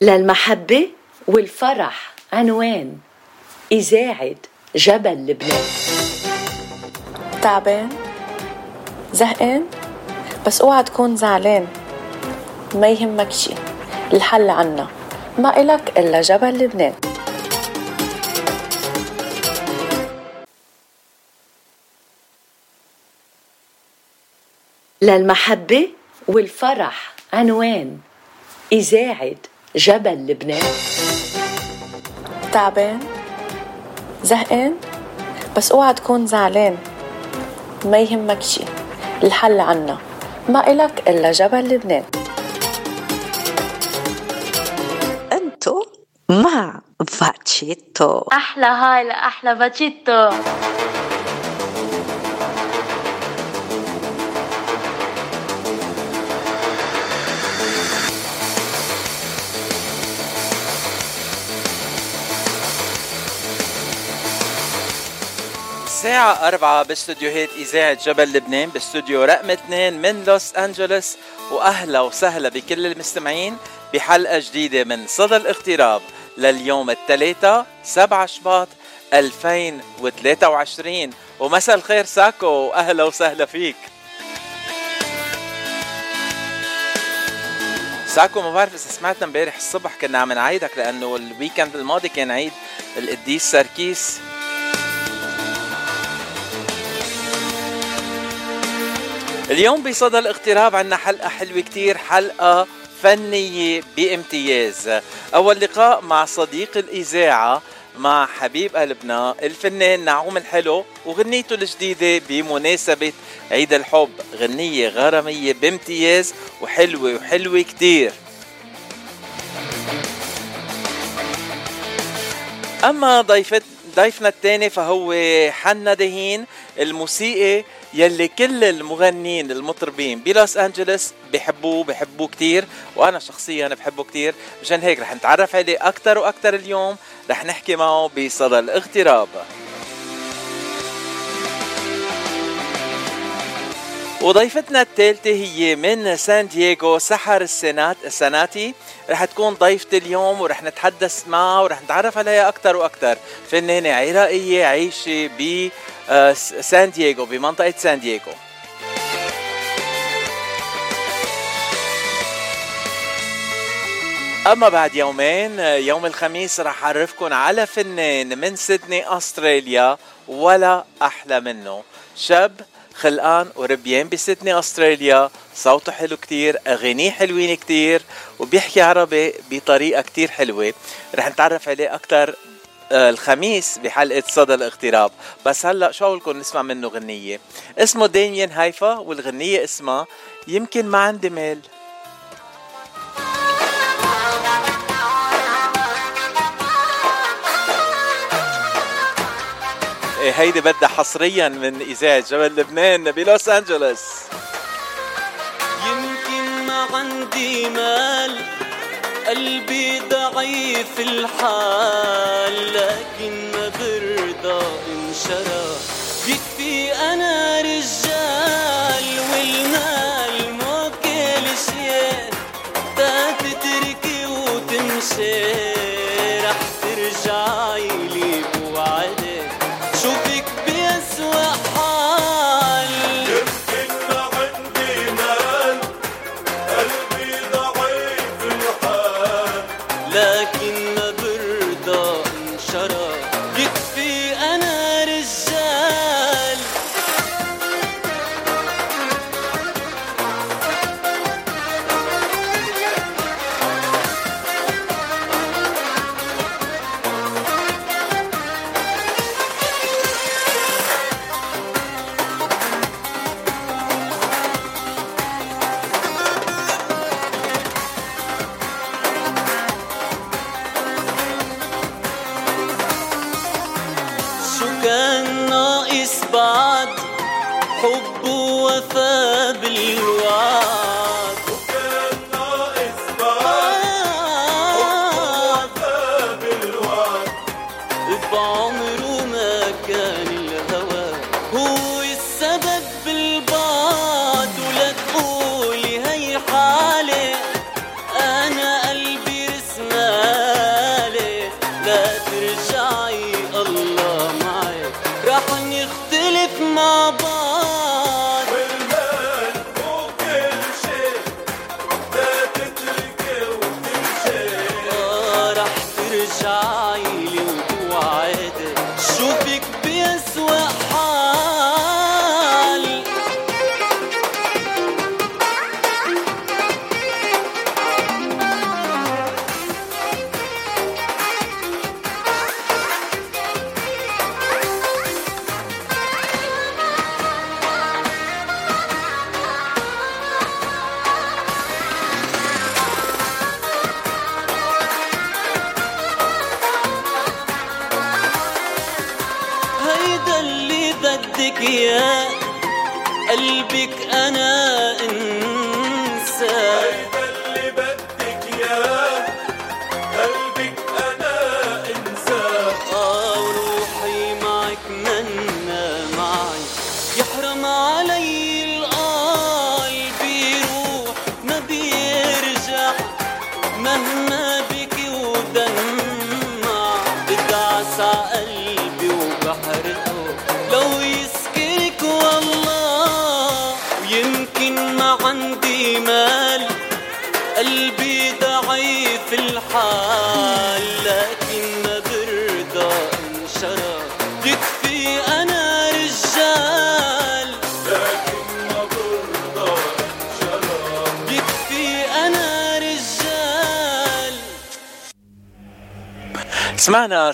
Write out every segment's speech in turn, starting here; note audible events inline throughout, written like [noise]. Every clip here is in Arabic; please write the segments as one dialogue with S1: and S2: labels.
S1: للمحبة والفرح. عنوان إذاعة جبل لبنان.
S2: تعبان؟ زهقان؟ بس اوعى تكون زعلان. ما يهمك شي الحل عنا. ما إلك إلا جبل لبنان.
S1: للمحبة والفرح. عنوان إذاعة جبل لبنان.
S2: تعبان زهقان بس اوعى تكون زعلان. ما يهمك شي الحل عنا. ما إلك إلا جبل لبنان.
S3: أنتو مع باتشيتو
S4: أحلى هاي لأحلى باتشيتو
S5: الساعة أربعة باستوديوهات إذاعة جبل لبنان باستوديو رقم اثنين من لوس أنجلوس. وأهلا وسهلا بكل المستمعين بحلقة جديدة من صدى الاغتراب لليوم الثلاثاء 7 شباط 2023 ومساء الخير ساكو وأهلا وسهلا فيك. ساكو ما بعرف إذا سمعتنا امبارح الصبح كنا عم نعيدك لأنه ال weekend الماضي كان عيد القديس سركيس. اليوم بصدى الاغتراب عنا حلقة حلوة كتير حلقة فنية بامتياز. أول لقاء مع صديق الإذاعة مع حبيب قلبنا الفنان نعوم الحلو وغنيته الجديدة بمناسبة عيد الحب. غنية غرامية بامتياز وحلوة وحلوة كتير. أما ضيفت ضيفنا الثاني فهو حنا دهين الموسيقي يلي كل المغنيين المطربين بلوس انجلوس بحبوه بحبوه كتير وأنا شخصيا بحبه كتير. مشان هيك رح نتعرف عليه أكثر وأكثر اليوم رح نحكي معه بصدى الاغتراب. وضيفتنا الثالثة هي من سان دييغو سحر السنات السناتي. رح تكون ضيفة اليوم ورح نتحدث معها ورح نتعرف عليها أكثر وأكثر فنانة عراقية عايشة ب سان دييغو بمنطقة سان دييغو. أما بعد يومين يوم الخميس رح أعرفكم على فنان من سيدني أستراليا ولا أحلى منه. شاب خلقان وربيان بسيدني أستراليا. صوته حلو كتير أغانيه حلوين كتير وبيحكي عربي بطريقة كتير حلوة. رح نتعرف عليه أكتر آه، الخميس بحلقة صدى الاغتراب. بس هلأ شو لكم نسمع منه غنية. اسمه ديميان هايفا والغنية اسمها يمكن ما عندي مال هيدي بدها حصريا من اذاعه جبل لبنان بلوس أنجلوس.
S6: يمكن ما عندي مال قلبي ضعيف الحال لكن ما برضى انشرى يكفي أنا رجال والمال مو كل شيء. تتركي وتمشي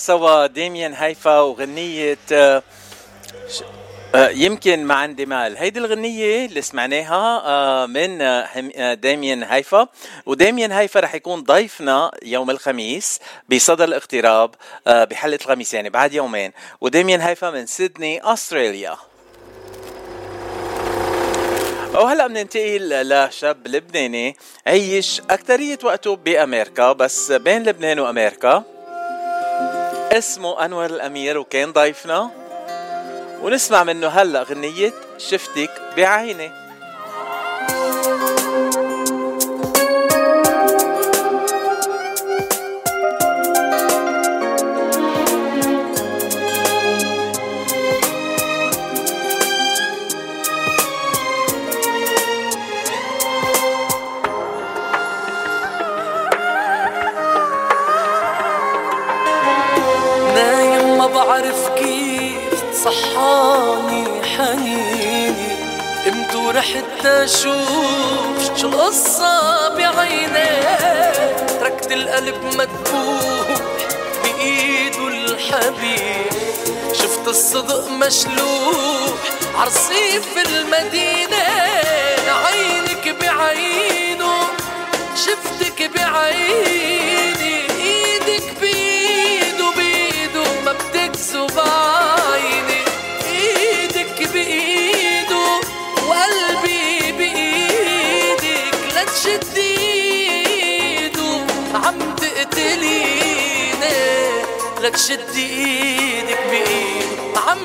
S5: سوا ديميان هيفا وغنية آه، آه، يمكن ما عندي مال. هيدي الغنية اللي سمعناها آه، من ديميان هيفا. وديميان هيفا رح يكون ضيفنا يوم الخميس بصدى الاقتراب بحلقة الخميس يعني بعد يومين. وديميان هيفا من سيدني أستراليا. وهلأ بننتقل لشاب لبناني. عيش أكترية وقته بأمريكا بس بين لبنان وأمريكا. اسمه أنور الأمير وكان ضيفنا. ونسمع منه هلأ غنية شفتك بعيني.
S7: حتى أشوف القصة بعينيه تركت القلب مدبوح بايده الحبيب. شفت الصدق مشلوح عرصيف المدينة. عينك بعينه شفتك بعينه. تشد إيدك بايد عم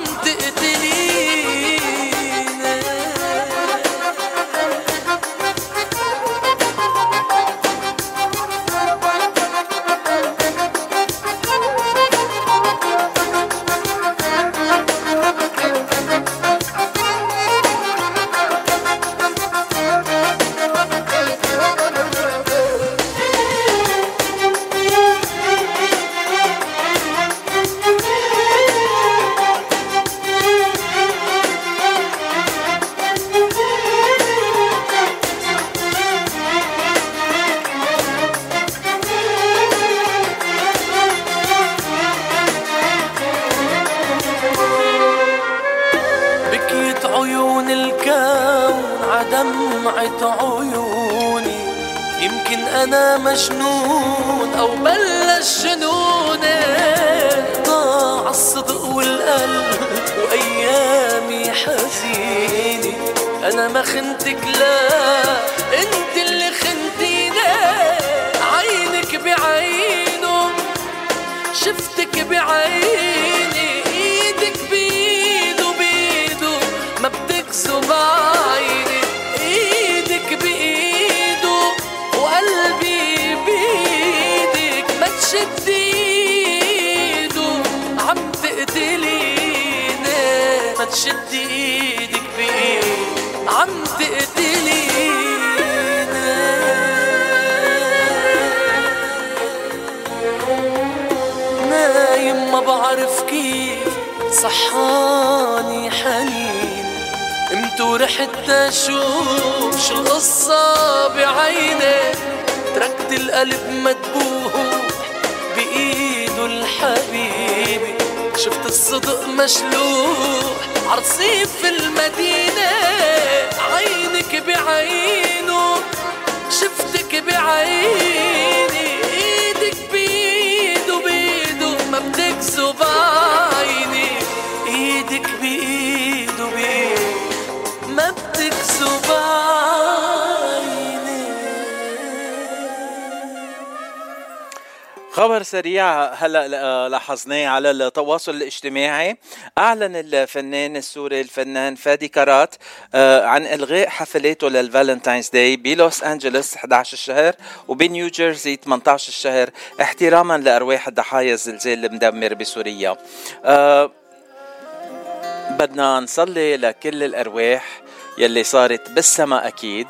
S5: سريع هلا لاحظناه على التواصل الاجتماعي. أعلن الفنان السوري الفنان فادي كرات آه، عن إلغاء حفلاته لل Valentine's Day بلوس أنجلوس 11 الشهر وبنيو جيرسي 18 الشهر احتراما لأرواح الضحايا الزلزال المدمر بسوريا. أه بدنا نصلي لكل الأرواح يلي صارت بالسما أكيد.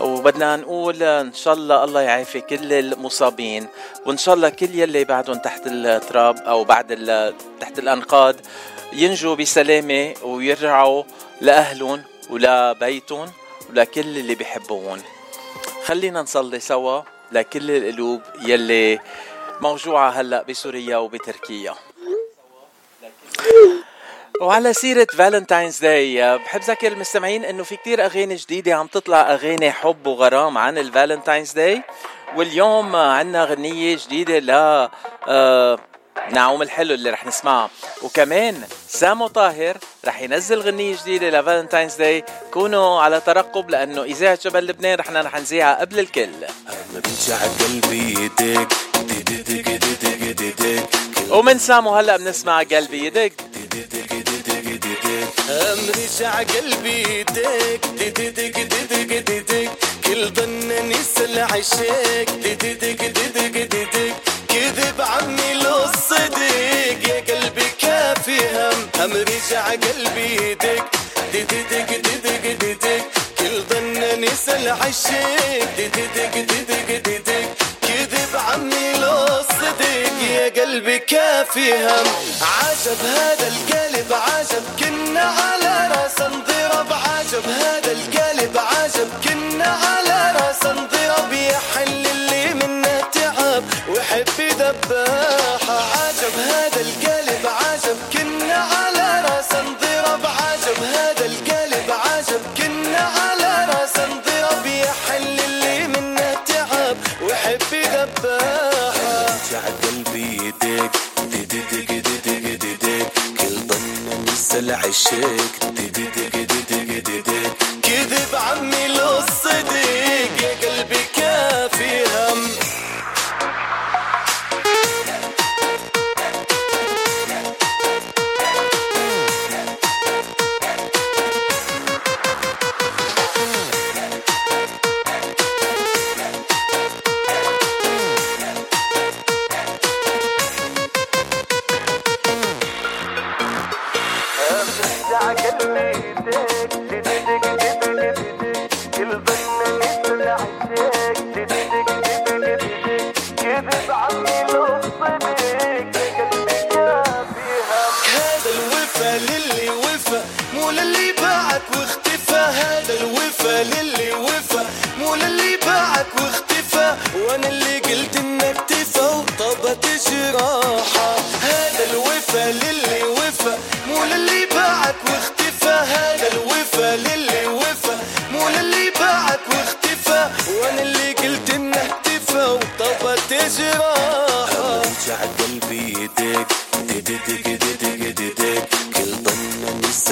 S5: وبدنا نقول إن شاء الله الله يعافي كل المصابين وإن شاء الله كل يلي بعدهم تحت التراب أو بعد تحت الأنقاض ينجوا بسلامة ويرجعوا لأهلهم ولبيتهم ولكل اللي بيحبون خلينا نصلي سوا لكل القلوب يلي موجوعة هلأ بسوريا وبتركيا. وعلى سيرة Valentine's Day بحب ذكر المستمعين إنه في كتير أغاني جديدة عم تطلع أغاني حب وغرام عن ال Valentine's Day واليوم عنا غنية جديدة ل آه نعوم الحلو اللي رح نسمعها. وكمان سامو طاهر رح ينزل غنية جديدة ل Valentine's Day كونوا على ترقب لأنه إذاعة جبل لبنان رح رح نذيعها قبل الكل. قلبي ومن سامو هلأ بنسمع قلبي يدق
S8: رجع قلبي دق دق دق دق كل ظن دق دق دق دق دق كذب عمي لو الصدق يا قلبي كافي هم هم رجع قلبي دق دق دق دق كل ظن نسى العشاق دق دق كافي هم عجب هذا القلب عجب كنا على رأس انضرب عجب هذا القلب عجب كنا على رأس انضرب يحل اللي منا تعب ويحب يذبحها دق دق كذب عمي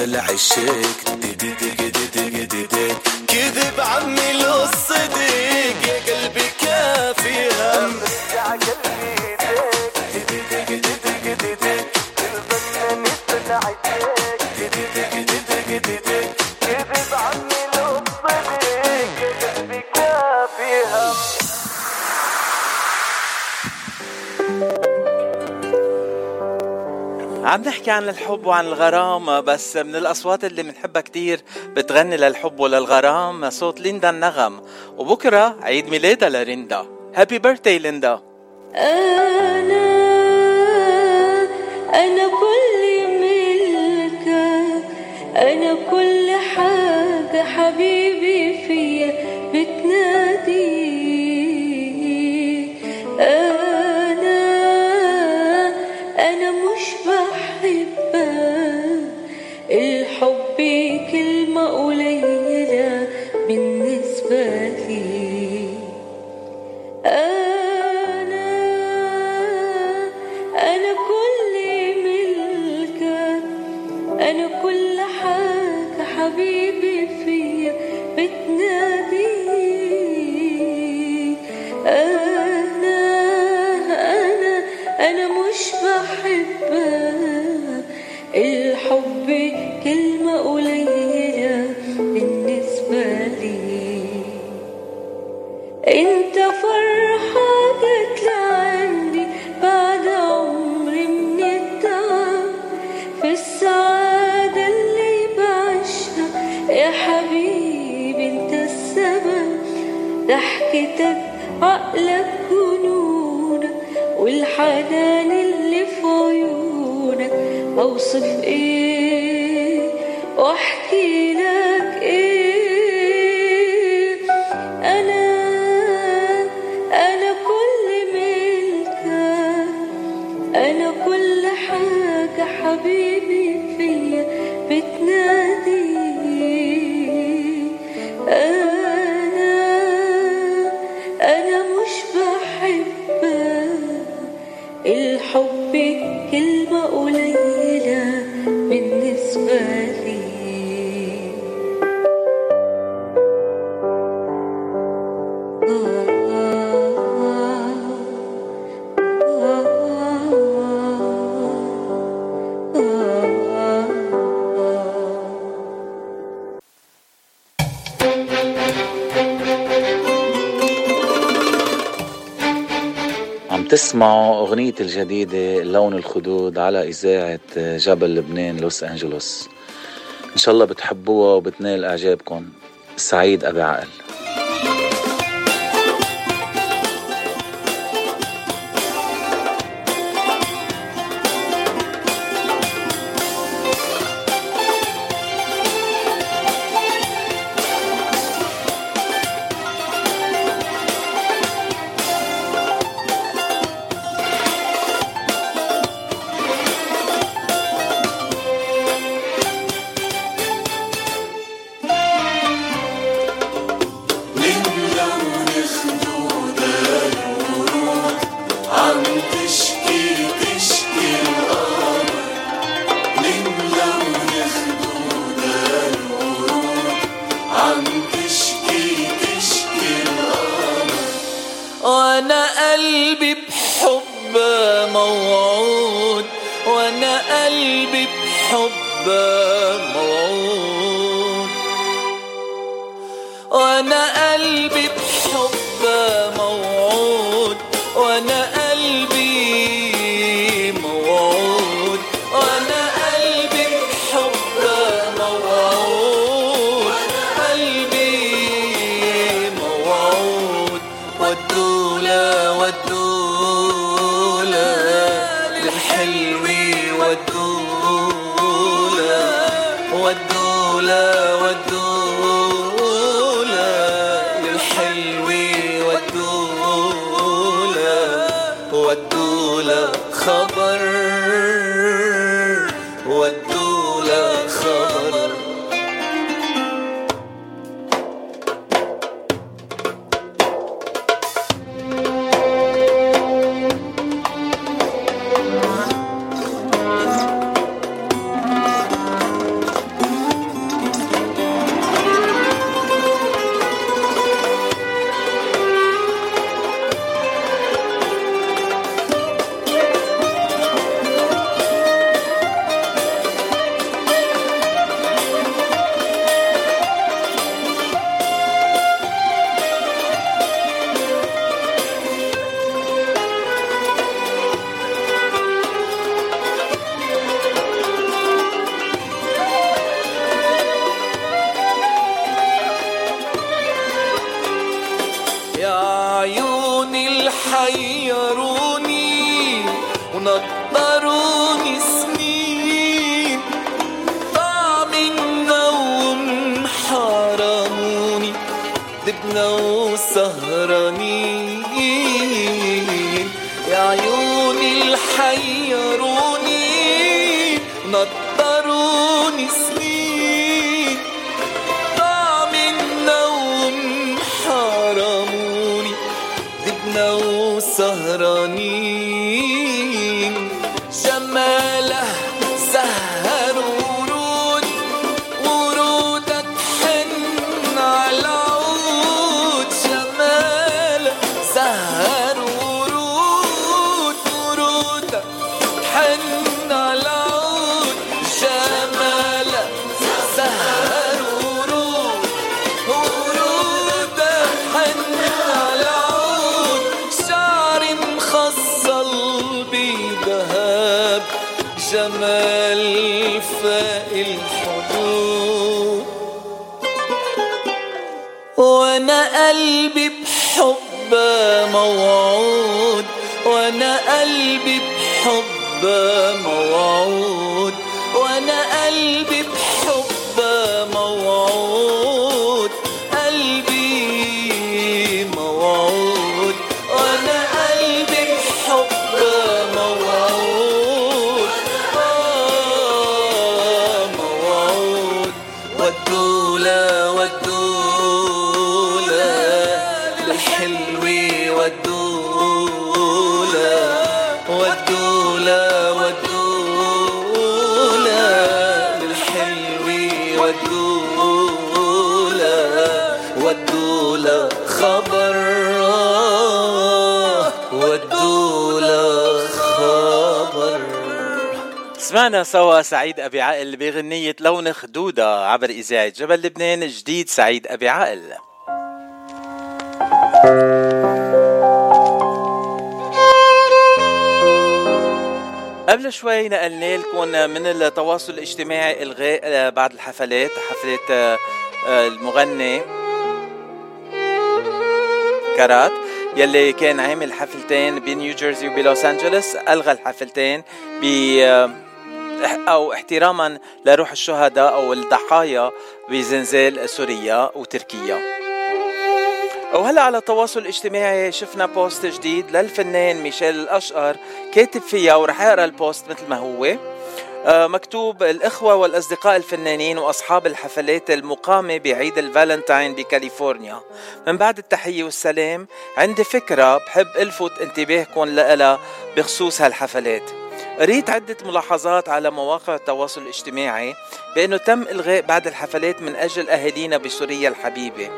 S8: نسى
S5: عم نحكي عن الحب وعن الغرام بس من الأصوات اللي بنحبها كتير بتغني للحب وللغرام صوت ليندا النغم. وبكرة عيد ميلادها لريندا. happy birthday ليندا.
S6: تسمعوا أغنية الجديدة لون الخدود على إذاعة جبل لبنان لوس أنجلوس. إن شاء الله بتحبوها وبتنال إعجابكم. سعيد أبي عقل.
S5: المولى والدنيا أبي عقل بغنية لون خدودة عبر إذاعة جبل لبنان جديد سعيد أبي عقل قبل شوي نقلنا لكم من التواصل الاجتماعي الغاء بعض الحفلات حفلة آه، آه، المغني كارات يلي كان عامل حفلتين بنيو جيرسي وبلوس أنجلوس ألغى الحفلتين ب آه، أو احتراما لروح الشهداء أو الضحايا بزلزال سوريا وتركيا. وهلا على التواصل الاجتماعي شفنا post جديد للفنان ميشيل الأشقر كاتب فيها ورح اقرا البوست مثل ما هو. آه، مكتوب الإخوة والأصدقاء الفنانين وأصحاب الحفلات المقامة بعيد الفالنتاين بكاليفورنيا. من بعد التحية والسلام عندي فكرة بحب ألفت انتباهكم لها بخصوص هالحفلات. قريت عدة ملاحظات على مواقع التواصل الاجتماعي بأنه تم إلغاء بعض الحفلات من أجل أهالينا بسوريا الحبيبة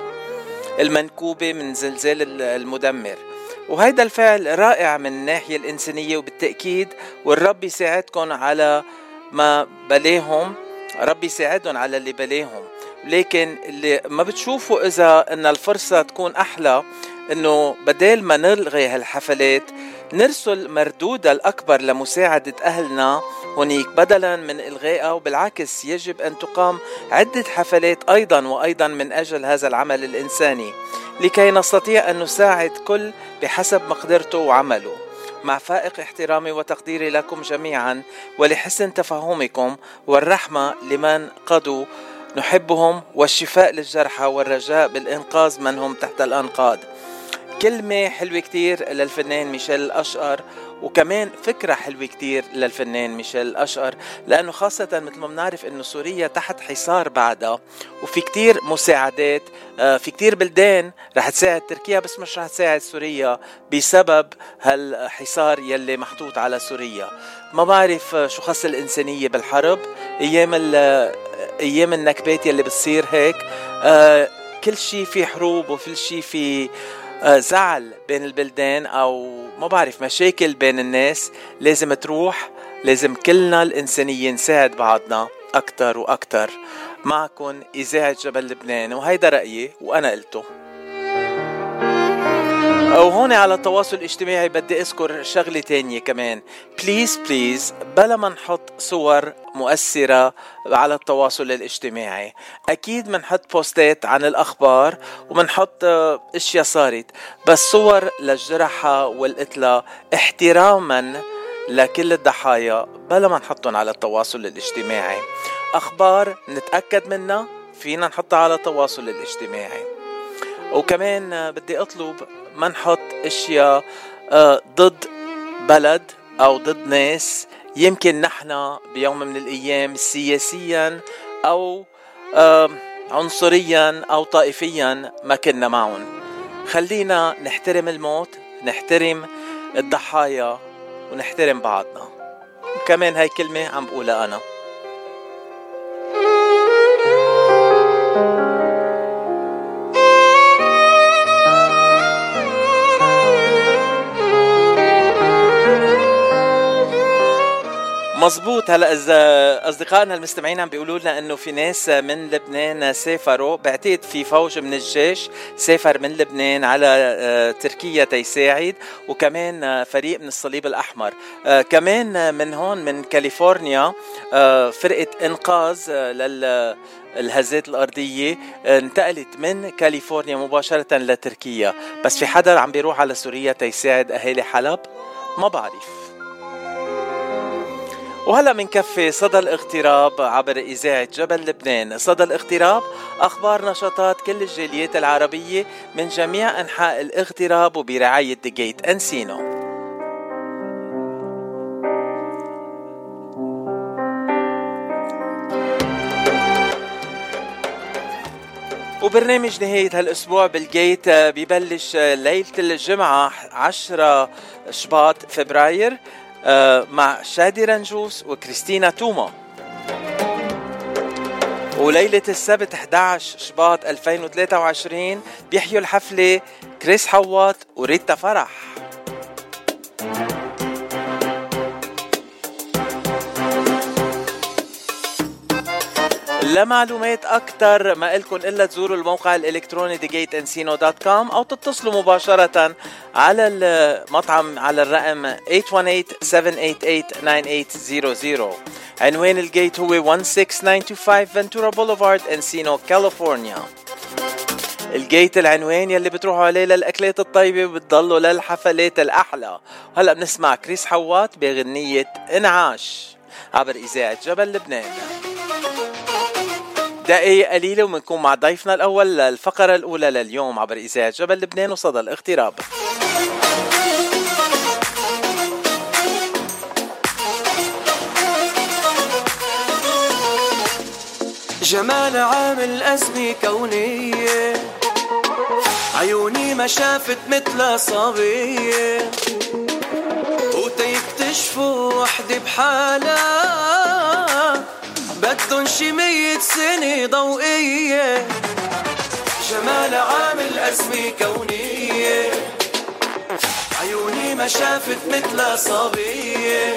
S5: المنكوبة من زلزال المدمر. وهيدا الفعل رائع من الناحية الإنسانية وبالتأكيد والرب يساعدكم على ما بلاهم ربي يساعدهم على اللي بلاهم. لكن اللي ما بتشوفوا إذا إن الفرصة تكون أحلى إنه بدال ما نلغي هالحفلات نرسل مردودها الأكبر لمساعدة أهلنا هنيك بدلا من إلغائها وبالعكس يجب أن تقام عدة حفلات أيضا وأيضا من أجل هذا العمل الإنساني لكي نستطيع أن نساعد كل بحسب مقدرته وعمله. مع فائق احترامي وتقديري لكم جميعا ولحسن تفهمكم والرحمة لمن قضوا نحبهم والشفاء للجرحى والرجاء بالإنقاذ من هم تحت الأنقاض. كلمة حلوة كتير للفنان ميشيل الأشقر وكمان فكرة حلوة كتير للفنان ميشيل الأشقر لأنه خاصة مثل ما بنعرف أنه سوريا تحت حصار بعدها وفي كتير مساعدات آه، في كتير بلدان رح تساعد تركيا بس مش رح تساعد سوريا بسبب هالحصار يلي محطوط على سوريا. ما بعرف شو خص الإنسانية بالحرب أيام أيام النكبات يلي بتصير هيك آه، كل شيء في حروب وكل شيء في آه، زعل بين البلدان أو ما بعرف مشاكل بين الناس. لازم تروح لازم كلنا الإنسانية نساعد بعضنا أكتر وأكتر. معكم إذاعة جبل لبنان وهيدا رأيي وأنا قلته. وهون على التواصل الاجتماعي بدي أذكر شغلة تانية كمان. please please بلا ما نحط صور مؤثرة على التواصل الاجتماعي. أكيد منحط بوستات عن الأخبار ومنحط آه، أشياء صارت بس صور للجرحى والقتلى احتراما لكل الضحايا بلا ما نحطهم على التواصل الاجتماعي. أخبار نتأكد منها فينا نحطها على التواصل الاجتماعي. وكمان بدي أطلب ما نحط أشياء آه، ضد بلد أو ضد ناس. يمكن نحن بيوم من الأيام سياسيا أو آه، عنصريا أو طائفيا ما كنا معهم. خلينا نحترم الموت نحترم الضحايا ونحترم بعضنا. وكمان هاي كلمة عم بقولها أنا. مزبوط هلا إذا أصدقائنا المستمعين عم بيقولوا لنا إنه في ناس من لبنان سافروا بعتقد في فوج من الجيش سافر من لبنان على آه، تركيا تيساعد وكمان آه، فريق من الصليب الأحمر. آه، كمان من هون من كاليفورنيا فرقة إنقاذ لل الهزات الأرضية انتقلت من كاليفورنيا مباشرة لتركيا. بس في حدا عم بيروح على سوريا تيساعد أهالي حلب؟ ما بعرف. وهلا منكفي صدى الاغتراب عبر إذاعة جبل لبنان، صدى الاغتراب أخبار نشاطات كل الجاليات العربية من جميع أنحاء الاغتراب وبرعاية The Gate Encino. وبرنامج نهاية هالأسبوع بال Gate ببلش ليلة الجمعة 10 شباط فبراير آه، مع شادي رنجوس وكريستينا توما. وليلة السبت 11 شباط 2023 بيحيوا الحفلة كريس حواط وريتا فرح. لمعلومات أكثر ما إلكم إلا تزوروا الموقع الإلكتروني thegateencino.com أو تتصلوا مباشرة على المطعم على الرقم 818-788-9800 عنوان ال gate هو 16925 فنتورا بوليفارد انسينو كاليفورنيا ال gate العنوان يلي بتروحوا عليه للأكلات الطيبة وبتضلوا للحفلات الأحلى. هلأ بنسمع كريس حوات بغنية إنعاش عبر إذاعة جبل لبنان. دقايق قليلة وبنكون مع ضيفنا الأول للفقرة الأولى لليوم عبر إذاعة جبل لبنان وصدى الاغتراب
S7: جمال عامل أزمة كونية. عيوني ما شافت مثل صبية. وتيكتشفوا وحدة بحالها. بدن شي مية سنة ضوئية. جمال عامل أزمة كونية. عيوني ما شافت مثل صبية.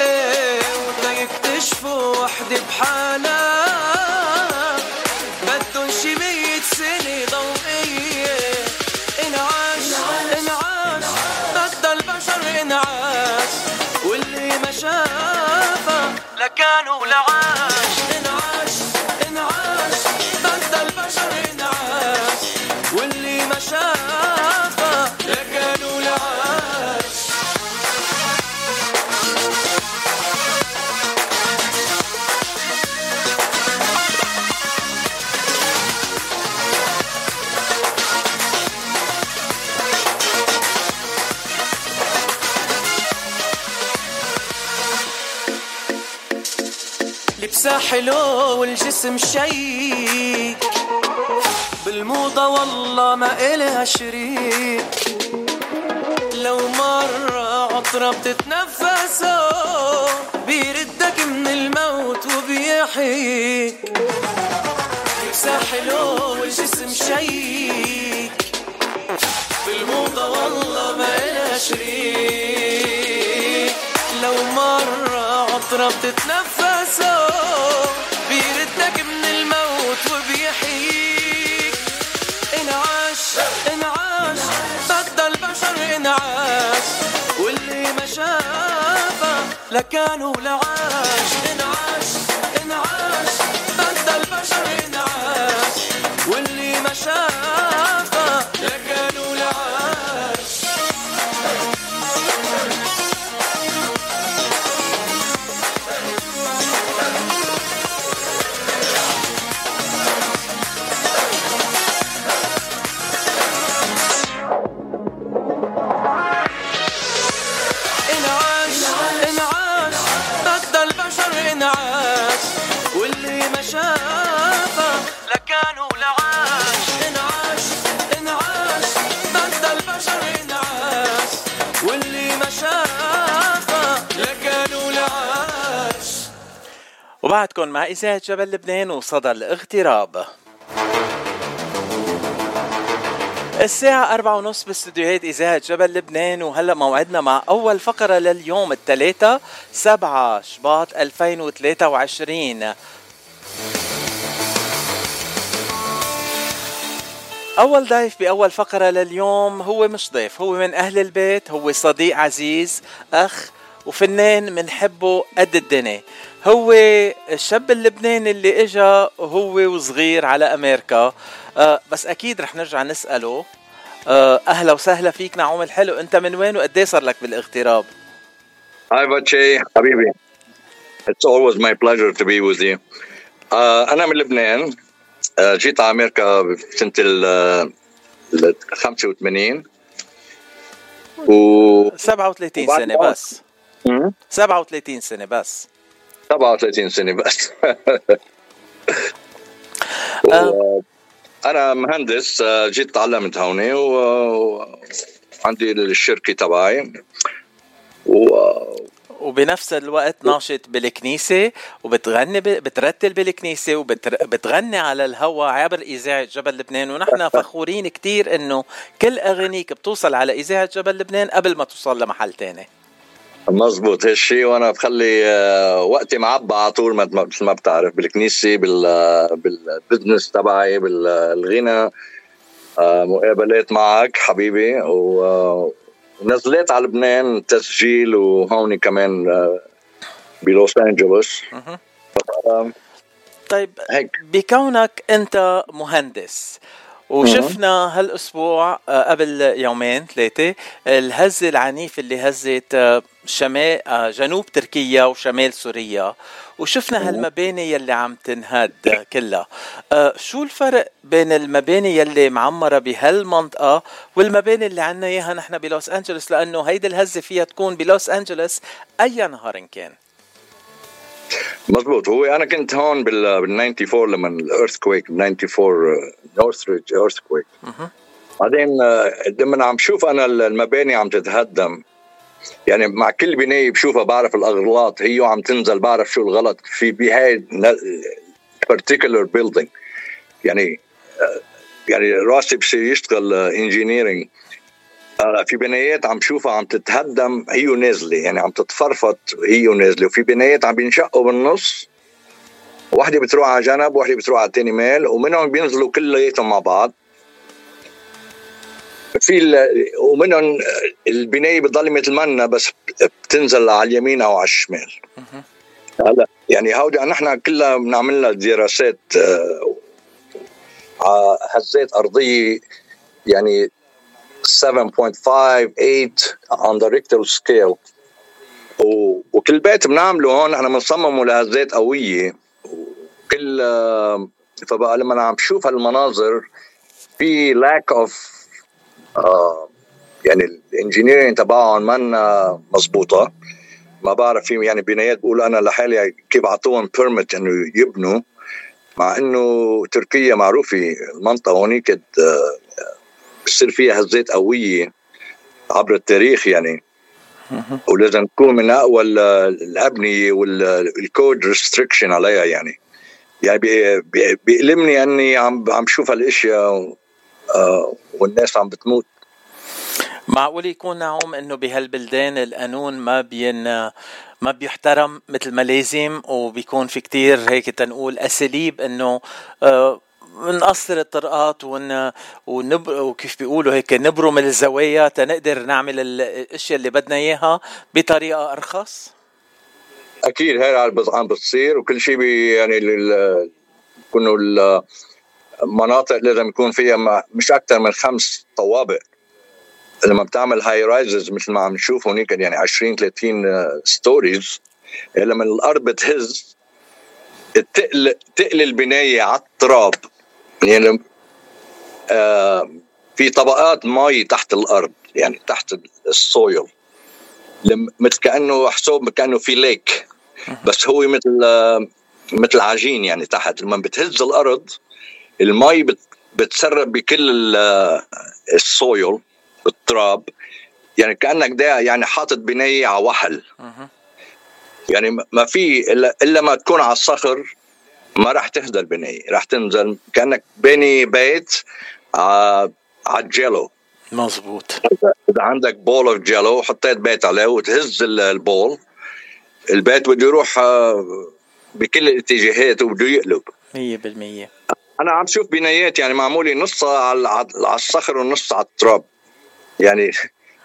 S7: إيه ودا يكتشفوا وحدة بحالها. لكانوا لعاش حلو والجسم شيك. بالموضة والله ما إلها شريك. لو مرة عطرة بتتنفسه بيردك من الموت وبيحييك لبسها حلو والجسم شيك. بالموضة والله ما إلها شريك. لو مرة عطرة بتتنفسه بيردك من الموت وبيحييك. انعاش انعاش بدل البشر انعاش. واللي ما شافها لكانوا لعاش انعاش انعاش بدل البشر انعاش. واللي ما شافها
S5: وبعدكم مع إذاعة جبل لبنان وصدى الاغتراب. الساعة أربعة ونص باستديوهات إذاعة جبل لبنان وهلأ موعدنا مع أول فقرة لليوم الثلاثة سبعة شباط 2023 أول ضيف بأول فقرة لليوم هو مش ضيف هو من أهل البيت هو صديق عزيز أخ وفنان بنحبه قد الدنيا. هو الشاب اللبناني اللي إجا هو وصغير على أمريكا. آه بس أكيد رح نرجع نسأله. آه أهلا وسهلا فيك نعوم الحلو. أنت من وين وقد صار لك بالاغتراب؟
S9: هاي باتشي حبيبي. It's always my pleasure to be with you. Uh, أنا من لبنان. uh, جيت على أمريكا سنة ال 85 و
S5: 37
S9: وبعد
S5: سنة بس. 37 سنة بس.
S9: 37 سنة بس. [laughs]
S5: آه.
S9: و- أنا مهندس uh, جيت تعلمت هون وعندي الشركة تبعي. و
S5: وبنفس الوقت ناشط بالكنيسة وبتغني ب... بترتل بالكنيسة وبتغني على الهوا عبر إذاعة جبل لبنان. ونحن [laughs] فخورين كتير إنه كل أغانيك بتوصل على إذاعة جبل لبنان قبل ما توصل لمحل تاني.
S9: مزبوط. هالشيء وأنا بخلي آه، وقتي معبى على طول ما- مثل ما بتعرف بالكنيسة بال آه، بالبزنس تبعي بالغنى. آه، مقابلات معك حبيبي ونزلت على لبنان تسجيل وهون كمان بلوس أنجلوس.
S5: طيب
S9: هيك.
S5: بكونك أنت مهندس وشفنا هالأسبوع قبل يومين ثلاثة الهزة العنيف اللي هزت شمال آه، جنوب تركيا وشمال سوريا. وشفنا هالمباني يلي عم تنهد كلها. آه، شو الفرق بين المباني يلي معمرة بهالمنطقة والمباني اللي عنا إياها نحن بلوس أنجلوس؟ لأنه هيدي الهزة فيها تكون بلوس أنجلوس أي نهار إن كان.
S9: مزبوط هو أنا كنت هون بال بال 94 لما ال earthquake 94 نورث ريدج
S5: earthquake.
S9: بعدين آه، لما عم شوف أنا المباني عم تتهدم يعني مع كل بناية بشوفها بعرف الأغلاط هي وعم تنزل بعرف شو الغلط في بهاي particular building. يعني آه، يعني راسي بصير يشتغل engineering في بنايات عم شوفها عم تتهدم هي ونازلة. يعني عم تتفرفط هي ونازلة. وفي بنايات عم بينشقوا بالنص. واحدة بتروح على جنب واحدة بتروح على الثاني مال ومنهم بينزلوا كلياتهم مع بعض. في ومنهم البناية بتضل مثل ما بس بتنزل على اليمين أو على الشمال. هلا يعني هودي نحن كلها بنعمل لها دراسات آه، على هزات أرضية يعني 7.5 8 on the Richter scale. و- وكل بيت بنعمله هون إحنا بنصممه لهزات قوية. وكل آه، فبقى لما أنا عم بشوف هالمناظر في lack of آه، يعني الانجينيرنج تبعهم منا مزبوطه ما بعرف في يعني بنايات بقول أنا لحالي كيف أعطوهم بيرمت إنه يبنوا مع إنه تركيا معروفة. المنطقة هونيك آه، بصير فيها هزات قوية عبر التاريخ يعني. ولازم تكون من اقوى ال- الابنيه وال code restriction عليها يعني. يعني بي- بي- بيألمني إني عم عم شوف هالأشياء آه، والناس عم بتموت.
S5: معقول يكون نعوم إنه بهالبلدان القانون ما بين ما بيحترم مثل ما لازم وبيكون في كتير هيك تنقول أساليب إنه آه، نقصر الطرقات ون ونب... وكيف بيقولوا هيك نبرم الزوايا تنقدر نعمل ال- الأشياء اللي بدنا إياها بطريقة أرخص؟
S9: أكيد هاي عم بت- عم بتصير وكل شيء بي يعني ال- يكونوا المناطق لازم يكون فيها مش أكثر من خمس طوابق. لما بتعمل high rises مثل ما عم نشوف هونيك يعني 20 30 stories لما الأرض بتهز تقل تقل البناية على التراب. يعني آه في طبقات مي تحت الأرض يعني تحت السويل مثل كأنه حسوب كأنه في ليك بس هو مثل آه، مثل عجين يعني تحت. لما بتهز الأرض المي بت بتسرب بكل ال- السويل التراب. يعني كأنك دا يعني حاطط بنايه على وحل. يعني ما- في الا إلا ما تكون على الصخر ما راح تهدى البنايه راح تنزل. كأنك باني بيت على على ال Jell-O.
S5: مزبوط
S9: إذا عندك bowl of Jell-O وحطيت بيت عليه وتهز ال- ال bowl البيت بده يروح آه، بكل الاتجاهات وبده يقلب.
S5: 100%
S9: أنا عم شوف بنايات يعني معمولة نصها على الصخر ونص على التراب. يعني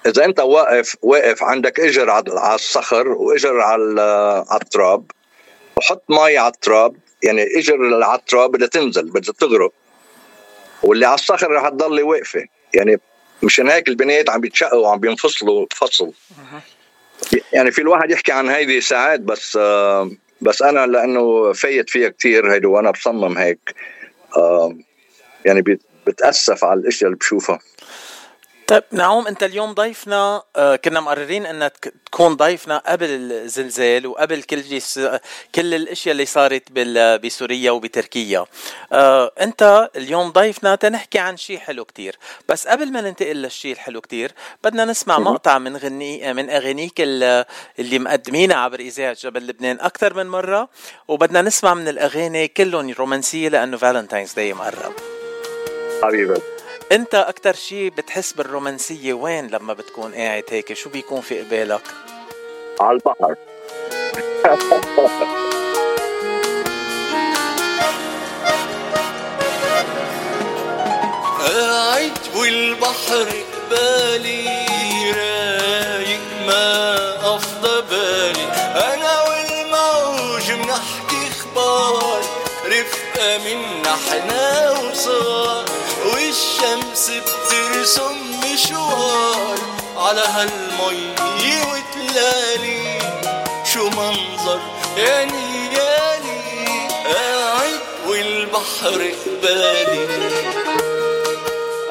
S9: إذا أنت واقف واقف عندك إجر على الصخر وإجر على على التراب وحط مي على التراب يعني إجر على التراب بدها تنزل بدها تغرق. واللي على الصخر رح تضل واقفة. يعني مشان هيك البنايات عم بيتشقوا وعم بينفصلوا فصل. يعني في الواحد يحكي عن هيدي ساعات بس آه بس أنا لأنه فايت فيها كثير هيدي وأنا بصمم هيك. يعني بت- بتأسف على الإشياء اللي بشوفها.
S5: طيب نعوم. انت اليوم ضيفنا آه، كنا مقررين انك تكون ضيفنا قبل الزلزال وقبل كل جيس كل الأشياء اللي صارت بسوريا وبتركيا. آه، انت اليوم ضيفنا تنحكي عن شيء حلو كتير. بس قبل ما ننتقل للشيء الحلو كتير بدنا نسمع مقطع من غني من اغانيك ال- اللي مقدمينها عبر إذاعة جبل لبنان أكثر من مرة. وبدنا نسمع من الأغاني كلهم رومانسية لأنه Valentine's Day مقرب
S9: حبيبي.
S5: انت أكتر شيء بتحس بالرومانسية وين لما بتكون قاعد هيك؟ شو بيكون في قبالك؟
S9: على البحر.
S10: قاعد والبحر قبالي رايق ما أفضى بالي. أنا والموج بنحكي إخبار. من إحنا وصغار والشمس بترسم مشوار. على هالمي وتلالي شو منظر يعني يعني قاعد والبحر قبالي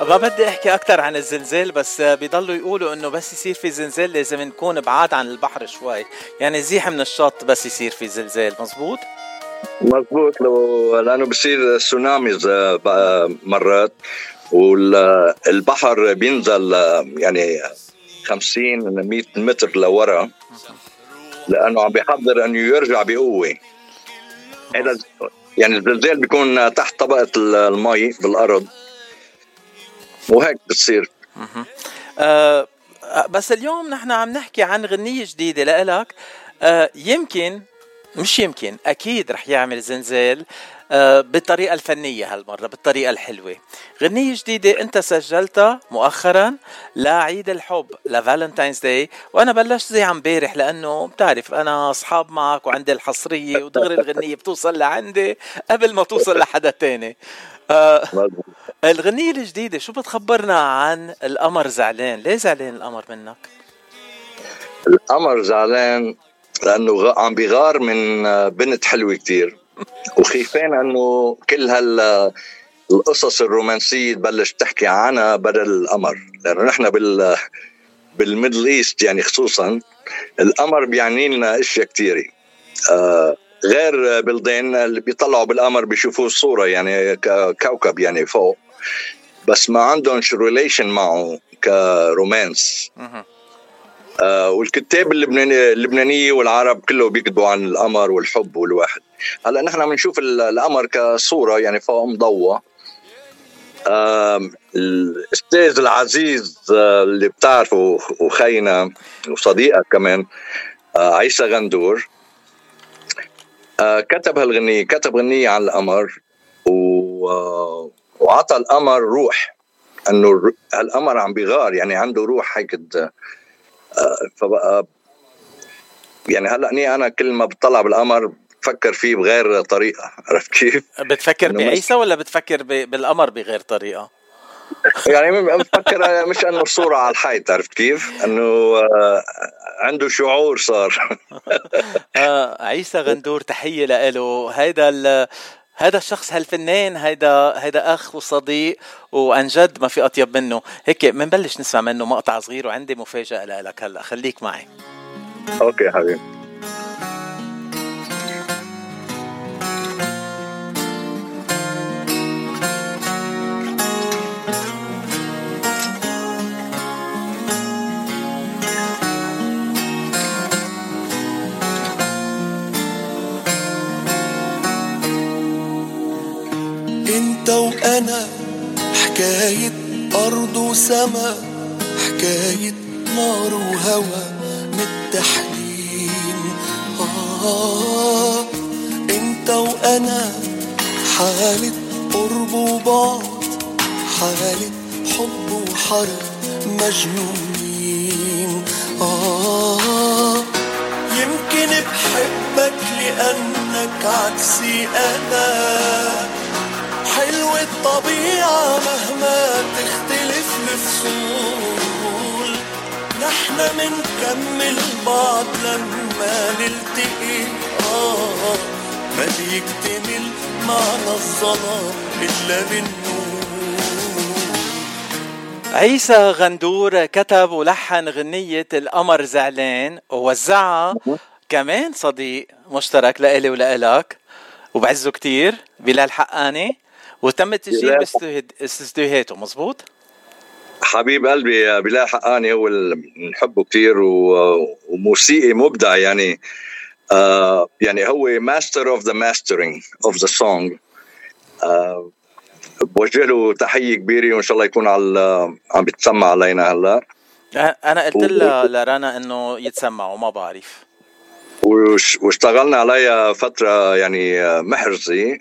S5: ما بدي أحكي أكثر عن الزلزال بس بيضلوا يقولوا إنه بس يصير في زلزال لازم نكون بعاد عن البحر شوي. يعني زيح من الشط بس يصير في زلزال مزبوط؟
S9: مضبوط. لو لأنه بصير سوناميز بقى مرات والبحر بينزل يعني 50 100 متر لورا لأنه عم بيحضر إنه يرجع بقوة. يعني الزلزال بيكون تحت طبقة المي بالأرض. وهيك بتصير.
S5: آه بس اليوم نحن عم نحكي عن غنية جديدة لإلك. آه يمكن مش يمكن أكيد رح يعمل زلزال آه بالطريقة الفنية هالمرة بالطريقة الحلوة. غنية جديدة أنت سجلتها مؤخرا لعيد الحب ل Valentine's Day وأنا بلشت ذيع مبارح لأنه بتعرف أنا أصحاب معك وعندي الحصرية ودغري الغنية بتوصل لعندي قبل ما توصل لحدا تاني. آه الغنية الجديدة شو بتخبرنا عن القمر زعلان؟ ليه زعلان القمر منك؟
S9: القمر زعلان لأنه عم بيغار من آه، بنت حلوة كتير. وخيفان إنه كل هال القصص الرومانسية تبلش تحكي عنها بدل القمر. لأنه نحن بال بالميدل إيست يعني خصوصا القمر بيعني لنا أشياء كثيره آه غير بلدان اللي بيطلعوا بالقمر بيشوفوا الصورة يعني ك- كوكب يعني فوق. بس ما عندهم relation معه ك romance. آه والكتاب اللبناني اللبنانيه والعرب كله بيكتبوا عن القمر والحب والواحد هلأ نحن بنشوف ال- القمر كصورة يعني فوق مضوى الأستاذ العزيز آه، اللي بتعرفه وخينا وصديقك كمان آه، عيسى غندور آه، كتب هالغنية كتب غنية عن القمر. آه، وعطى القمر روح إنه القمر عم بيغار يعني عنده روح هيك آه، فبقى يعني هلا أنا كل ما بطلع بالقمر بفكر فيه بغير طريقة عرفت كيف؟
S5: بتفكر بعيسى ولا بتفكر بالقمر بغير طريقة
S9: يعني بفكر مش إنه صورة على الحيط عرفت كيف؟ إنه آه، عنده شعور صار [laughs]
S5: آه عيسى غندور تحية لإله هيدا هذا الشخص هالفنان هيدا هيدا أخ وصديق وعن جد ما في أطيب منه. هيك بنبلش نسمع منه مقطع صغير وعندي مفاجأة لك هلا خليك معي.
S9: أوكي حبيبي.
S10: انت وأنا حكاية أرض وسما حكاية نار وهوى متحدين آه انت وأنا حالة قرب وبعد حالة حب وحرب مجنونين. آه يمكن بحبك لأنك عكسي أنا. حلو الطبيعة مهما تختلف الفصول نحن منكمل بعض لما نلتقي. آه ما بيكتمل معنا الظلام إلا بالنور.
S5: عيسى غندور كتب ولحن غنية القمر زعلان ووزعها كمان صديق مشترك لإلي ولإلك وبعزه كتير بلال حقاني. وتم. باستوديو- باستديوهاته مزبوط؟
S9: حبيب قلبي بلال حقاني هو بنحبه كثير وموسيقي مبدع يعني آه يعني هو master of the mastering of the song بوجه له تحية كبيرة وإن شاء الله يكون على عم بيتسمع علينا هلأ
S5: أنا قلت لها لرنا إنه يتسمعوا ما بعرف
S9: واشتغلنا عليها فترة يعني محرزة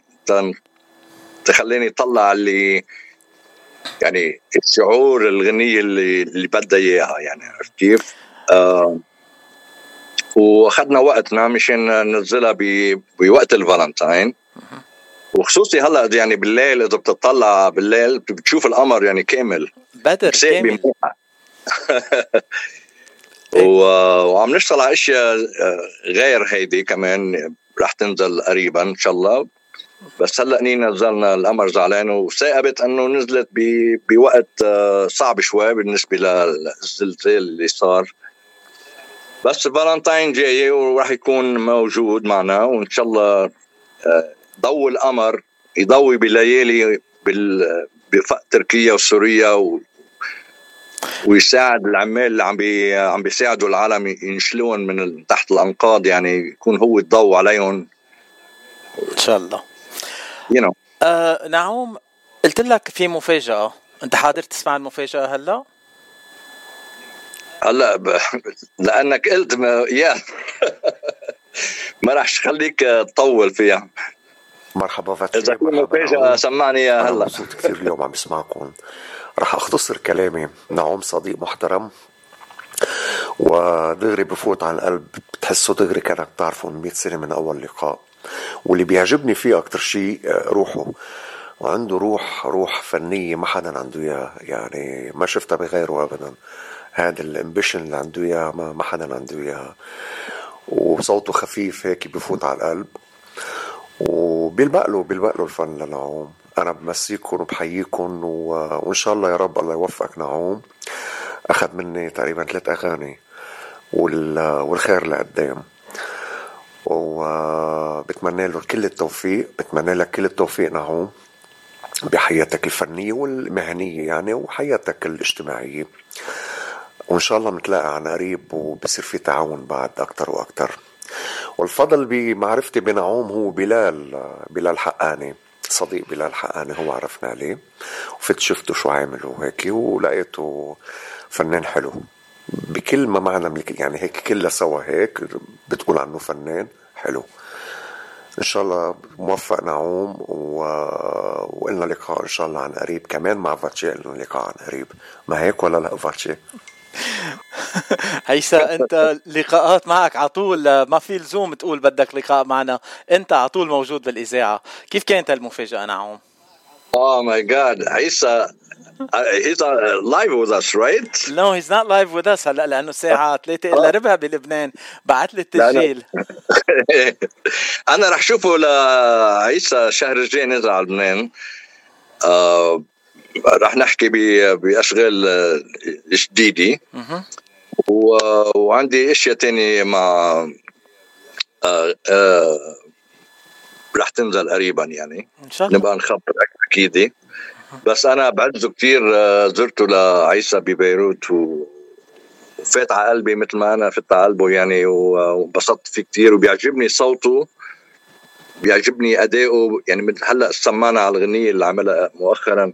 S9: تخليني اطلع اللي يعني الشعور الغنية اللي اللي بدها إياها يعني عرفت كيف؟ آه وأخذنا وقتنا مشان ننزلها بوقت الفالنتاين. وخصوصي هلأ يعني بالليل إذا بتطلع بالليل بتشوف القمر يعني كامل.
S5: بدر كامل. [laughs]
S9: و- وعم نشتغل على أشياء آه، غير هيدي كمان رح تنزل قريبا إن شاء الله. بس هلا ني نزلنا القمر زعلان وثاقبت إنه نزلت بوقت آه، صعب شوي بالنسبة للزلزال اللي صار. بس فالنتاين جاي وراح يكون موجود معنا وإن شاء الله آه، ضوء القمر يضوي بليالي بال تركيا وسوريا و ويساعد العمال اللي عم بي عم بيساعدوا العالم ينشلون من تحت الأنقاض يعني يكون هو الضوء عليهم.
S5: إن شاء الله.
S9: You know.
S5: آه نعوم قلت لك في مفاجأة. أنت حاضر تسمع المفاجأة هلا؟
S9: هلا ب... [laughs] لأنك قلت ما... يا. [laughs] ما راح خليك تطول فيها.
S11: مرحبا
S9: في
S11: مرحبا
S9: مفاجأة
S11: نعوم.
S9: سمعني
S11: أنا
S9: هلا.
S11: مبسوط كثير اليوم عم بسمعكم رح أختصر كلامي. نعوم صديق محترم. ودغري بفوت على القلب. بتحسه دغري كأنك بتعرفه من 100 سنة من أول لقاء. واللي بيعجبني فيه أكتر شيء آه، روحه. وعنده روح روح فنية ما حدا عنده إياه يعني ما شفتها بغيره أبدا. هذا الامبيشن اللي عنده إياه ما حدا عنده إياها. وصوته خفيف هيك بفوت على القلب. وبيلبق له بيلبق له الفن لنعوم. أنا بمسيكم وبحييكم. وإن شاء الله يا رب الله يوفقك نعوم. أخذ مني تقريبا ثلاث أغاني. وال... والخير لقدام. وبتمنى له كل التوفيق بتمنى لك كل التوفيق نعوم بحياتك الفنية والمهنية يعني وحياتك الاجتماعية. وإن شاء الله بنتلاقى عن قريب وبصير في تعاون بعد أكتر وأكتر. والفضل بمعرفتي بنعوم هو بلال بلال حقاني صديق بلال حقاني هو عرفنا عليه. وفت شفته شو عامل وهيك ولقيته فنان حلو. بكل ما معنى يعني هيك كلها سوا هيك بتقول عنه فنان حلو. إن شاء الله موفق نعوم و... وقلنا لقاء إن شاء الله عن قريب كمان مع فاتشي قلنا لقاء عن قريب. ما هيك ولا لا فاتشي [laughs]
S5: عيسى أنت لقاءات معك على طول ما في لزوم تقول بدك لقاء معنا. أنت على طول موجود بالإذاعة. كيف كانت المفاجاه نعوم؟
S9: Oh my God, عيسى he's uh, live with us, right?
S5: No he's not live with us هلا لأنه الساعة 3 إلا ربع بلبنان. بعت لي. التسجيل. [laughs]
S9: أنا رح شوفه لعيسى الشهر الجاي نزل على لبنان. آه رح نحكي بأشغال آه،
S5: جديدة.
S9: و- وعندي إشياء تانية مع آه آه رح تنزل قريبا يعني.
S5: إن شاء الله.
S9: نبقى نخبرك أكيد. بس أنا بعزه كثير زرته لعيسى ببيروت و وفات على قلبي مثل ما أنا فت على قلبه يعني وانبسطت فيه كثير وبيعجبني صوته بيعجبني أداؤه يعني مثل هلأ سمعنا على الغنية اللي عملها مؤخرا.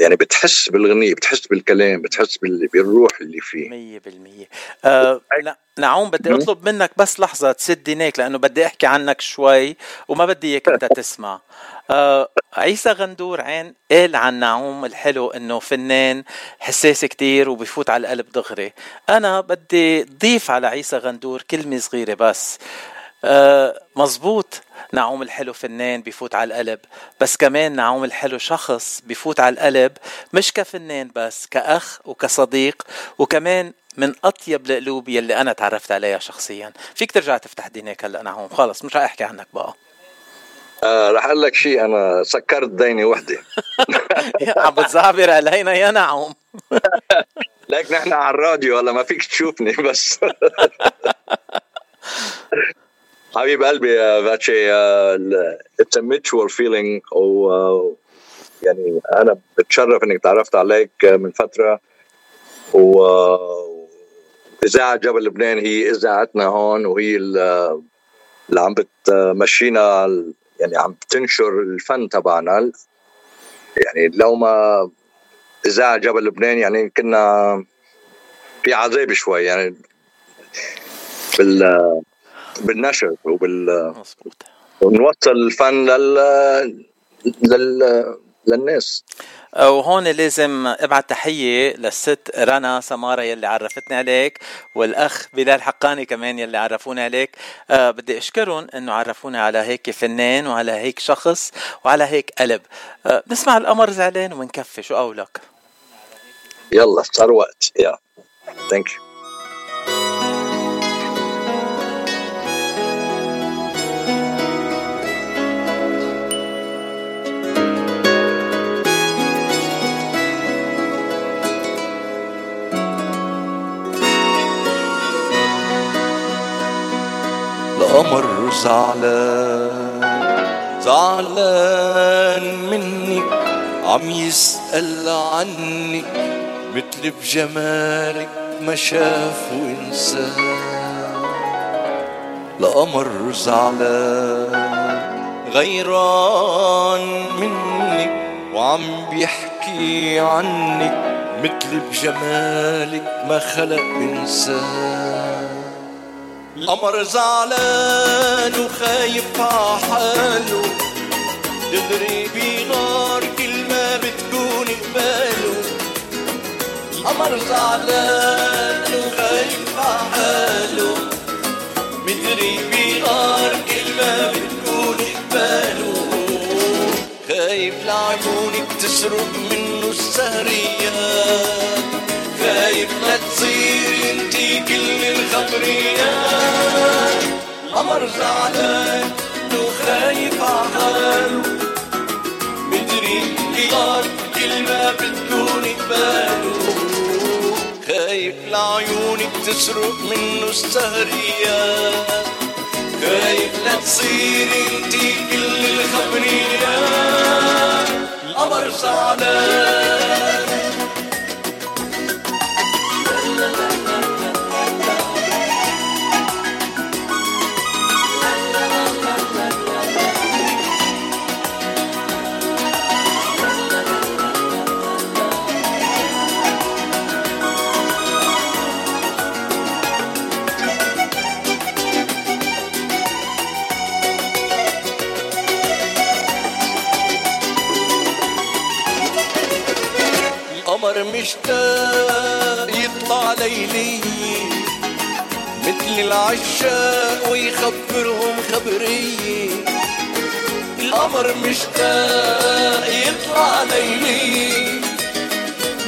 S9: يعني بتحس بالغنية بتحس بالكلام بتحس بال- بالروح اللي فيه.
S5: مية بالمية. آه لا نعوم بدي أطلب منك بس لحظة تسد عينيك لأنه بدي أحكي عنك شوي وما بدي إياك أنت [laughs] تسمع. آه عيسى غندور عين قال عن نعوم الحلو إنه فنان حساس كتير وبفوت على القلب دغري. أنا بدي ضيف على عيسى غندور كلمة صغيرة بس. آه مزبوط نعوم الحلو فنان بيفوت على القلب بس كمان نعوم الحلو شخص بيفوت على القلب مش كفنان بس كأخ وكصديق وكمان من أطيب القلوب يلي أنا تعرفت عليها شخصيا. فيك ترجع تفتح دينك هلأ نعوم. خلص مش رح أحكي عنك بقى.
S9: آه رح أقول لك شيء أنا سكرت ديني وحدة. [laughs]
S5: عم بتزعبر علينا يا نعوم. [laughs]
S9: لك نحن على الراديو هلأ ما فيك تشوفني بس. [laughs] حبيب قلبي فاتشي اتس ا mutual feeling و يعني أنا بتشرف إنك تعرفت عليك من فترة و إذاعة جبل لبنان هي إذاعتنا هون وهي ال- اللي عم بتمشينا يعني عم بتنشر الفن تبعنا. يعني لو ما إذاعة جبل لبنان يعني كنا في عذاب شوي يعني بال بالنشر وبال ونوصل الفن لل لل للناس.
S5: وهون لازم أبعت تحية للست رنا سمارة يلي عرفتني عليك والأخ بلال حقاني كمان يلي عرفوني عليك. أه بدي أشكرهم أنه عرفوني على هيك فنان وعلى هيك شخص وعلى هيك قلب. أه بنسمع القمر زعلان ومنكفي شو قولك؟
S9: يلا صار وقت. يا ثانك يو
S6: القمر زعلان. زعلان منك عم يسأل عنك مثل بجمالك ما شاف وانسى القمر زعلان غيران منك وعم بيحكي عنك مثل بجمالك ما خلق إنسان. القمر زعلان وخايف عحاله دغري بيغار كل ما بتكون قباله القمر زعلان وخايف عحاله مدري بيغار كل ما بتكون قباله خايف لعيونك تسرق منه السهريات خايف لا تصير انتي كل الخبريات القمر زعلان وخايف عحاله مدري كل ما بتكون قباله خايف لعيونك تسرق منه السهريات خايف لا تصير انتي كل الخبريات القمر زعلان. مشتاق يطلع ليلي مثل العشاق ويخبرهم خبرية القمر مشتاق يطلع ليلي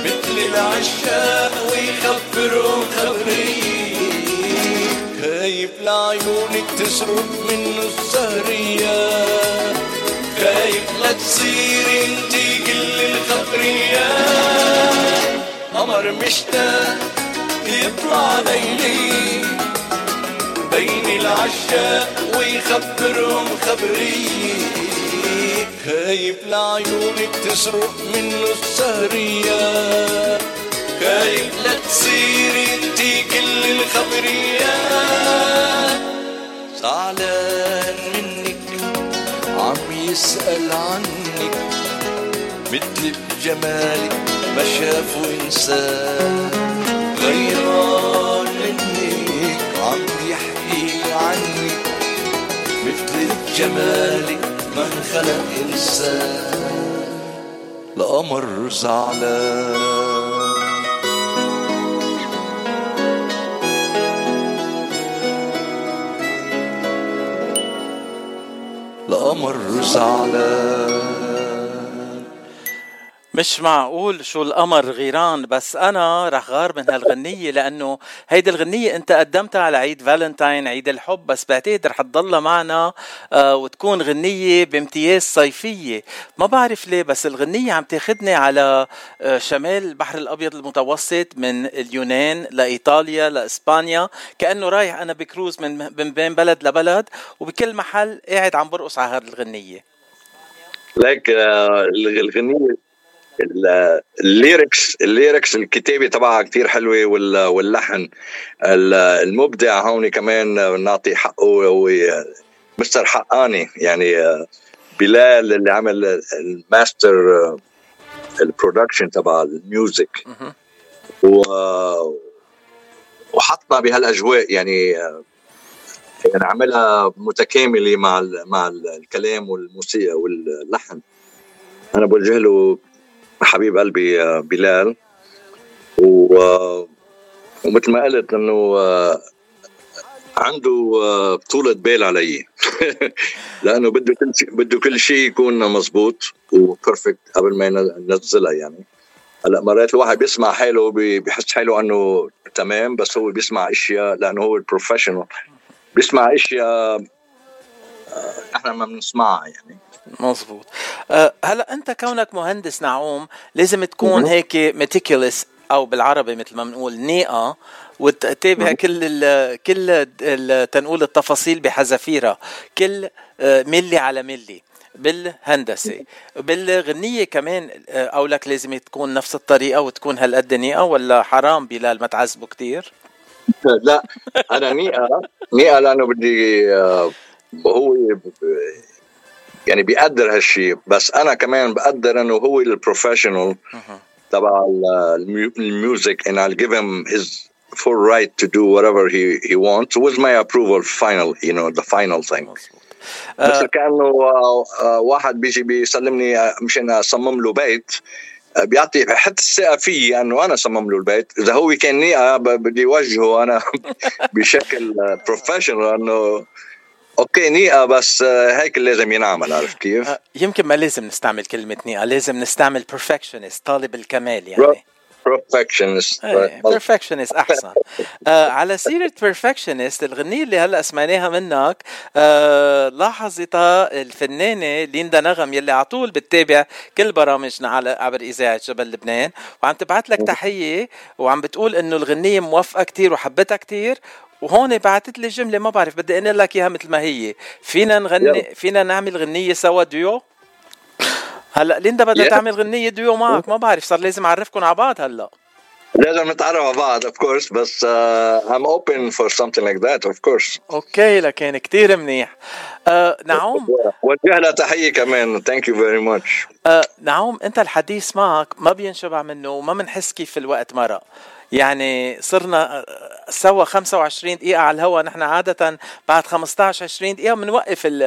S6: مثل العشاق ويخبرهم خبرية خايف لعيونك تسرق منه السهريات قمر مشتاق يطلع ليلي بين العشاق ويخبرهم خبرية خايف لعيونك تسرق منه السهريات خايف لا تصير انتي كل الخبريات زعلان منك عم يسأل عنك
S7: مثل بجمالك ما شافوا إنسان غيران منك عم يحكي عنك مثل بجمالك ما انخلق إنسان القمر زعلان. القمر زعلان.
S5: مش معقول شو القمر غيران بس أنا رح غار من هالغنية لأنه هيدي الغنية أنت قدمتها على عيد فالنتاين عيد الحب بس بعتقد رح تضلها معنا آه وتكون غنية بامتياز صيفية. ما بعرف ليه بس الغنية عم تاخدني على آه شمال البحر الأبيض المتوسط من اليونان لإيطاليا لإسبانيا. كأنه رايح أنا بكروز من بين بلد لبلد وبكل محل قاعد عم برقص على هذه الغنية.
S9: ليك آه، ال lyrics ال lyrics الكتابة تبعها كتير حلوة وال- واللحن ال- المبدع هون كمان نعطي حقه هو مستر حقاني. يعني بلال اللي عمل ال master ال production تبع ال music. و وحطنا بهالأجواء يعني يعني عملها متكاملة مع مع ال- الكلام والموسيقى واللحن. أنا بوجه له حبيب قلبي آه، بلال. و آه، ومثل ما قلت إنه آه، عنده آه، طولة بال علي. [laughs] لأنه بده كل شيء بده كل شيء يكون مزبوط وبرفكت قبل ما ينزلها يعني. هلأ مرات الواحد بيسمع حاله بيحس حاله إنه تمام بس هو بيسمع أشياء لأنه هو ال professional بيسمع أشياء إحنا ما بنسمعها يعني.
S5: مزبوط أه هلا انت كونك مهندس نعوم لازم تكون. هيك meticulous أو بالعربي مثل ما بنقول نيقه وتتابع. كل ال كل تنقول التفاصيل بحذافيرها كل آه، ملي على ملي بالهندسة بالغنية كمان آه، قولك لازم تكون نفس الطريقة وتكون هالقد نيقه ولا حرام بلال ما تعذبه كثير
S9: لا أنا نيقه نيقه لأنه بدي هو يعني بيقدر هالشيء بس أنا كمان بقدر إنه هو ال professional تبع ال- ال mu- ال music and I'll give him his full right to do whatever he he wants with my approval final you know the final thing. مثل كأنه آه، آه، واحد بيجي بيسلمني آه، مشان أصمم له بيت آه، بيعطي حتى الثقة فيي أنه أنا صمم له البيت. إذا هو كان بدي وجهه أنا [laughs] بشكل professional انه okay نيقه بس آه، هيك اللي لازم ينعمل عرفت كيف؟
S5: آه، يمكن ما لازم نستعمل كلمة نيقه لازم نستعمل perfectionist طالب الكمال يعني.
S9: perfectionist
S5: perfectionist أحسن. آه على سيرة perfectionist الغنية اللي هلأ سمعناها منك آه لاحظتها الفنانة ليندا نغم يلي على طول بتتابع كل برامجنا على عبر إذاعة جبل لبنان وعم تبعت لك تحية وعم بتقول إنه الغنية موفقه كتير وحبتها كتير وهون بعثت لي جملة ما بعرف بدي أنقل لك إياها مثل ما هي. فينا نغني فينا نعمل غنية سوا ديو؟ هلأ ليندا بدها. تعمل غنية ديو معك ما بعرف صار لازم اعرفكم على بعض هلأ.
S9: لازم نتعرف على بعض of course بس uh, I'm open for something like that of course.
S5: okay لكن كتير منيح. آه نعوم
S9: وجه لها تحية كمان thank you very much.
S5: آه نعوم أنت الحديث معك ما بينشبع منه وما بنحس كيف الوقت مرق. يعني صرنا آه، سوا 25 دقيقة على الهواء نحن عادة بعد 15 20 دقيقة بنوقف ال-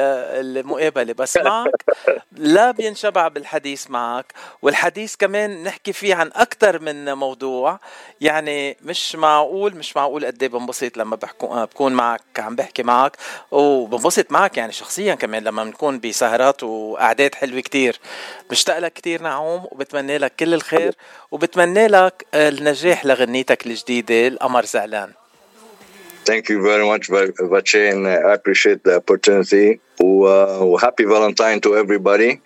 S5: المقابلة. بس معك [laughs] لا بينشبع بالحديث معك. والحديث كمان نحكي فيه عن أكثر من موضوع. يعني مش معقول مش معقول قد إيه بنبسط لما بحكو بكون معك عم بحكي معك. وبنبسط معك يعني شخصيا كمان لما بنكون بسهرات وقعدات حلوة كتير. بشتاق لك كتير نعوم وبتمنى لك كل الخير وبتمنى لك النجاح لغنيتك الجديدة. القمر زعلان.
S9: Thank you very much, Vache, and I appreciate the opportunity. و, و happy Valentine to everybody.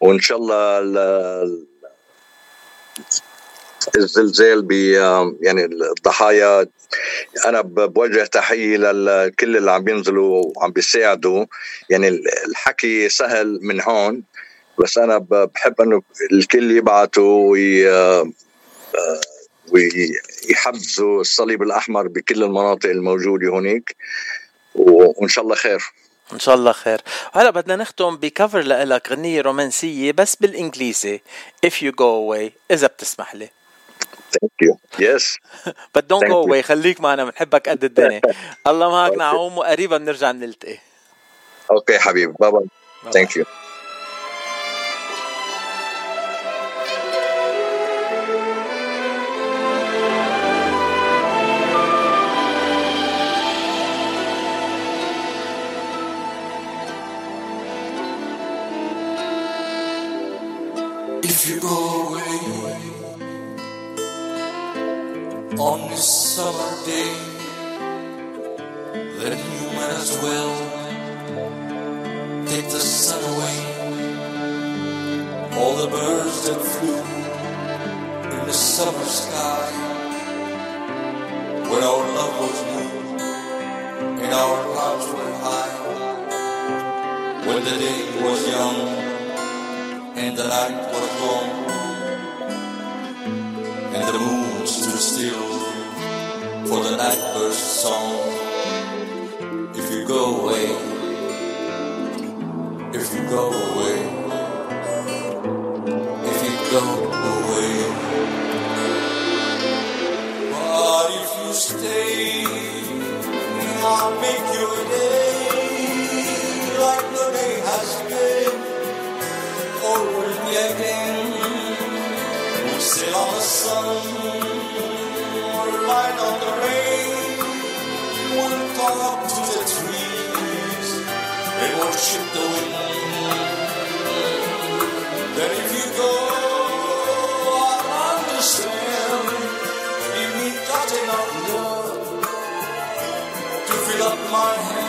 S9: وإن شاء الله ال- الزلزال بي يعني الضحايا أنا ب- بوجه تحية لكل اللي عم بينزلوا وعم بيساعدوا يعني الحكي سهل من هون بس أنا ب- بحب إنه الكل يبعتوا وي ويحبزوا الصليب الأحمر بكل المناطق الموجودة هناك. وإن شاء الله خير.
S5: إن شاء الله خير. وهلا بدنا نختم بكفر لك غنية رومانسية بس بالإنجليزي. If you go away إذا بتسمح لي.
S9: Thank you. Yes. [laughs]
S5: but don't
S9: Thank
S5: go
S9: you.
S5: away خليك معنا بنحبك قد الدنيا. [laughs] الله معك نعوم وقريبا بنرجع بنلتقي
S9: okay حبيبي. bye bye
S12: thank you in the summer sky when our love was new and our clouds were high, when the day was young and the night was long, and the moon stood still for the night bird's song. If you go away, if you go away, go away, but if you stay, I'll make your day like the day has been already again. We'll sail on the sun, we'll ride on the rain, we'll talk to the trees and worship the wind. Then if you go, my hand.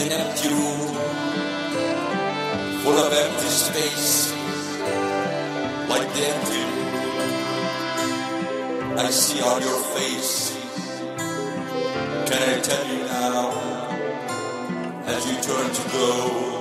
S12: An empty room full of empty space like the empty I see on your face. Can I tell you now, as you turn to go,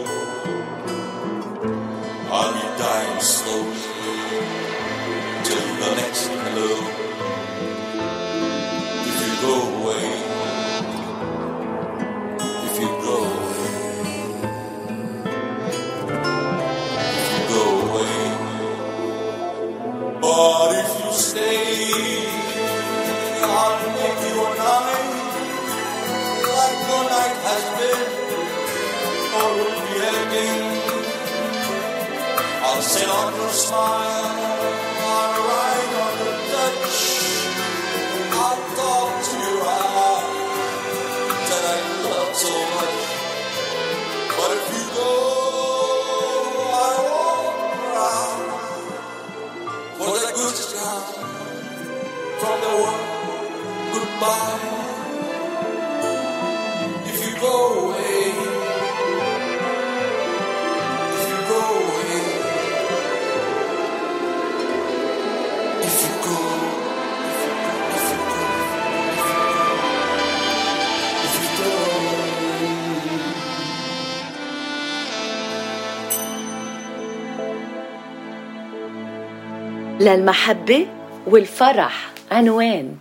S1: للمحبة والفرح. عنوان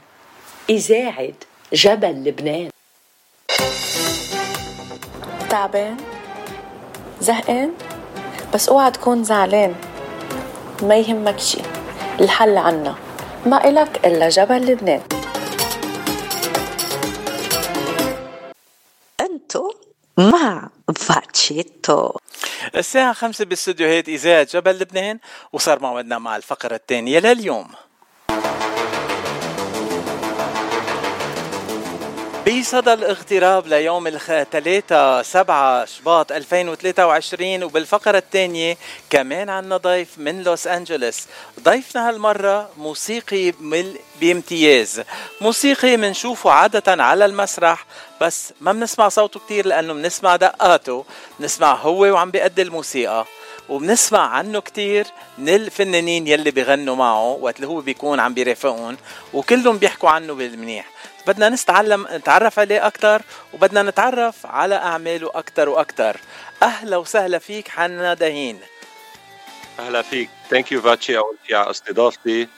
S1: إذاعة جبل لبنان.
S2: تعبان؟ زهقان؟ بس اوعى تكون زعلان. ما يهمك شي الحل عنا. ما إلك إلا جبل لبنان.
S3: أنتو مع فاتشيتو.
S5: الساعة خمسة باستديوهات إذاعة جبل لبنان وصار موعدنا مع الفقرة الثانية لليوم. بصدى الاغتراب ليوم الثلاثاء 7 شباط 2023 وبالفقرة الثانية كمان عنا ضيف من لوس أنجلوس ضيفنا هالمرة موسيقي بامتياز. موسيقي منشوفه عادة على المسرح بس ما بنسمع صوته كتير لأنه بنسمع دقاته. بنسمع هو وعم بيأدي الموسيقى. وبنسمع عنه كتير من الفنانين يلي بيغنوا معه وقت اللي هو بيكون عم بيرافقهم وكلهم بيحكوا عنه بالمنيح. بدنا نتعلم نتعرف عليه أكتر وبدنا نتعرف على أعماله أكتر وأكتر. أهلا وسهلا فيك حنا دهين.
S13: أهلا فيك. thank you فاتشي أول شيء على استضافتي.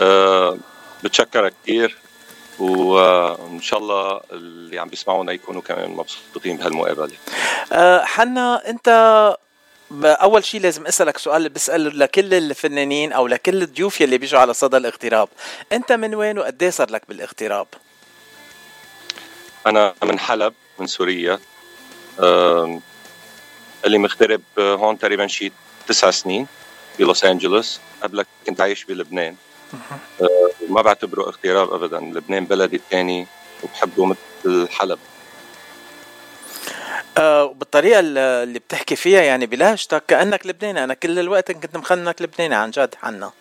S13: أه بتشكرك كثير وان شاء الله اللي عم بيسمعونا يكونوا كمان مبسوطين بهالمقابلة.
S5: أه حنا أنت أول شيء لازم أسألك سؤال بساله لكل الفنانين أو لكل الضيوف يلي بيجوا على صدى الاغتراب. أنت من وين وقد صار لك بالاغتراب؟
S13: أنا من حلب من سوريا. اللي مغترب هون تقريبا شي تسع سنين بلوس أنجلوس. قبلك كنت عايش بلبنان أه ما بعتبره اغتراب ابدا. لبنان بلدي الثاني وبحبه مثل حلب.
S5: آه بالطريقة اللي بتحكي فيها يعني بلهجتك كأنك لبناني. أنا كل الوقت كنت مخنك لبناني عن جد حنا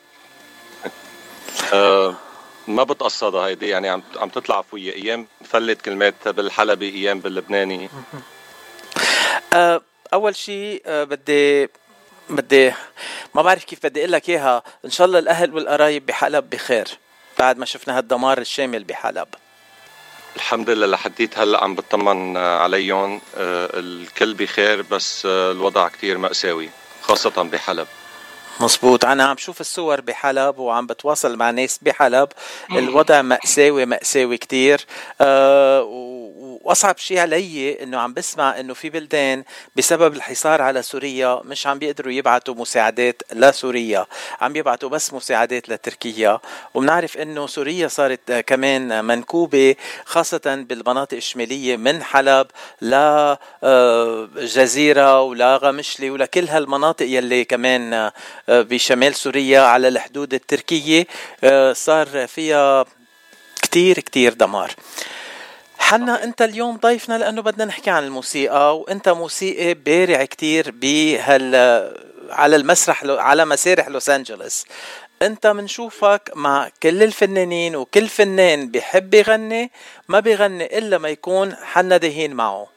S13: أه ما بتقصدها هيدي يعني عم عم تطلع فوية أيام فلت كلمات بالحلبي أيام باللبناني.
S5: أه أول شيء أه بدي بدي ما بعرف كيف بدي أقول لك إياها. إن شاء الله الأهل والقرايب بحلب بخير بعد ما شفنا هالدمار الشامل بحلب.
S13: الحمد لله لحديت هلأ عم بطمن عليهم. الكل بخير بس الوضع كتير مأساوي خاصة بحلب.
S5: مزبوط أنا عم شوف الصور بحلب وعم بتواصل مع ناس بحلب. الوضع مأساوي مأساوي كتير. أه وأصعب شيء علي إنه عم بسمع إنه في بلدان بسبب الحصار على سوريا مش عم بيقدروا يبعتوا مساعدات لسوريا. عم يبعتوا بس مساعدات لتركيا. وبنعرف إنه سوريا صارت كمان منكوبة خاصة بالمناطق الشمالية من حلب لجزيره ولا غمشلي ولكل هالمناطق يلي كمان بشمال سوريا على الحدود التركية صار فيها كتير كتير دمار. حنا انت اليوم ضيفنا لأنه بدنا نحكي عن الموسيقى وانت موسيقي بارع كتير بهال على المسرح على مسارح لوس انجلوس انت منشوفك مع كل الفنانين وكل فنان بيحب يغني ما بيغني إلا ما يكون حنا دهين معه.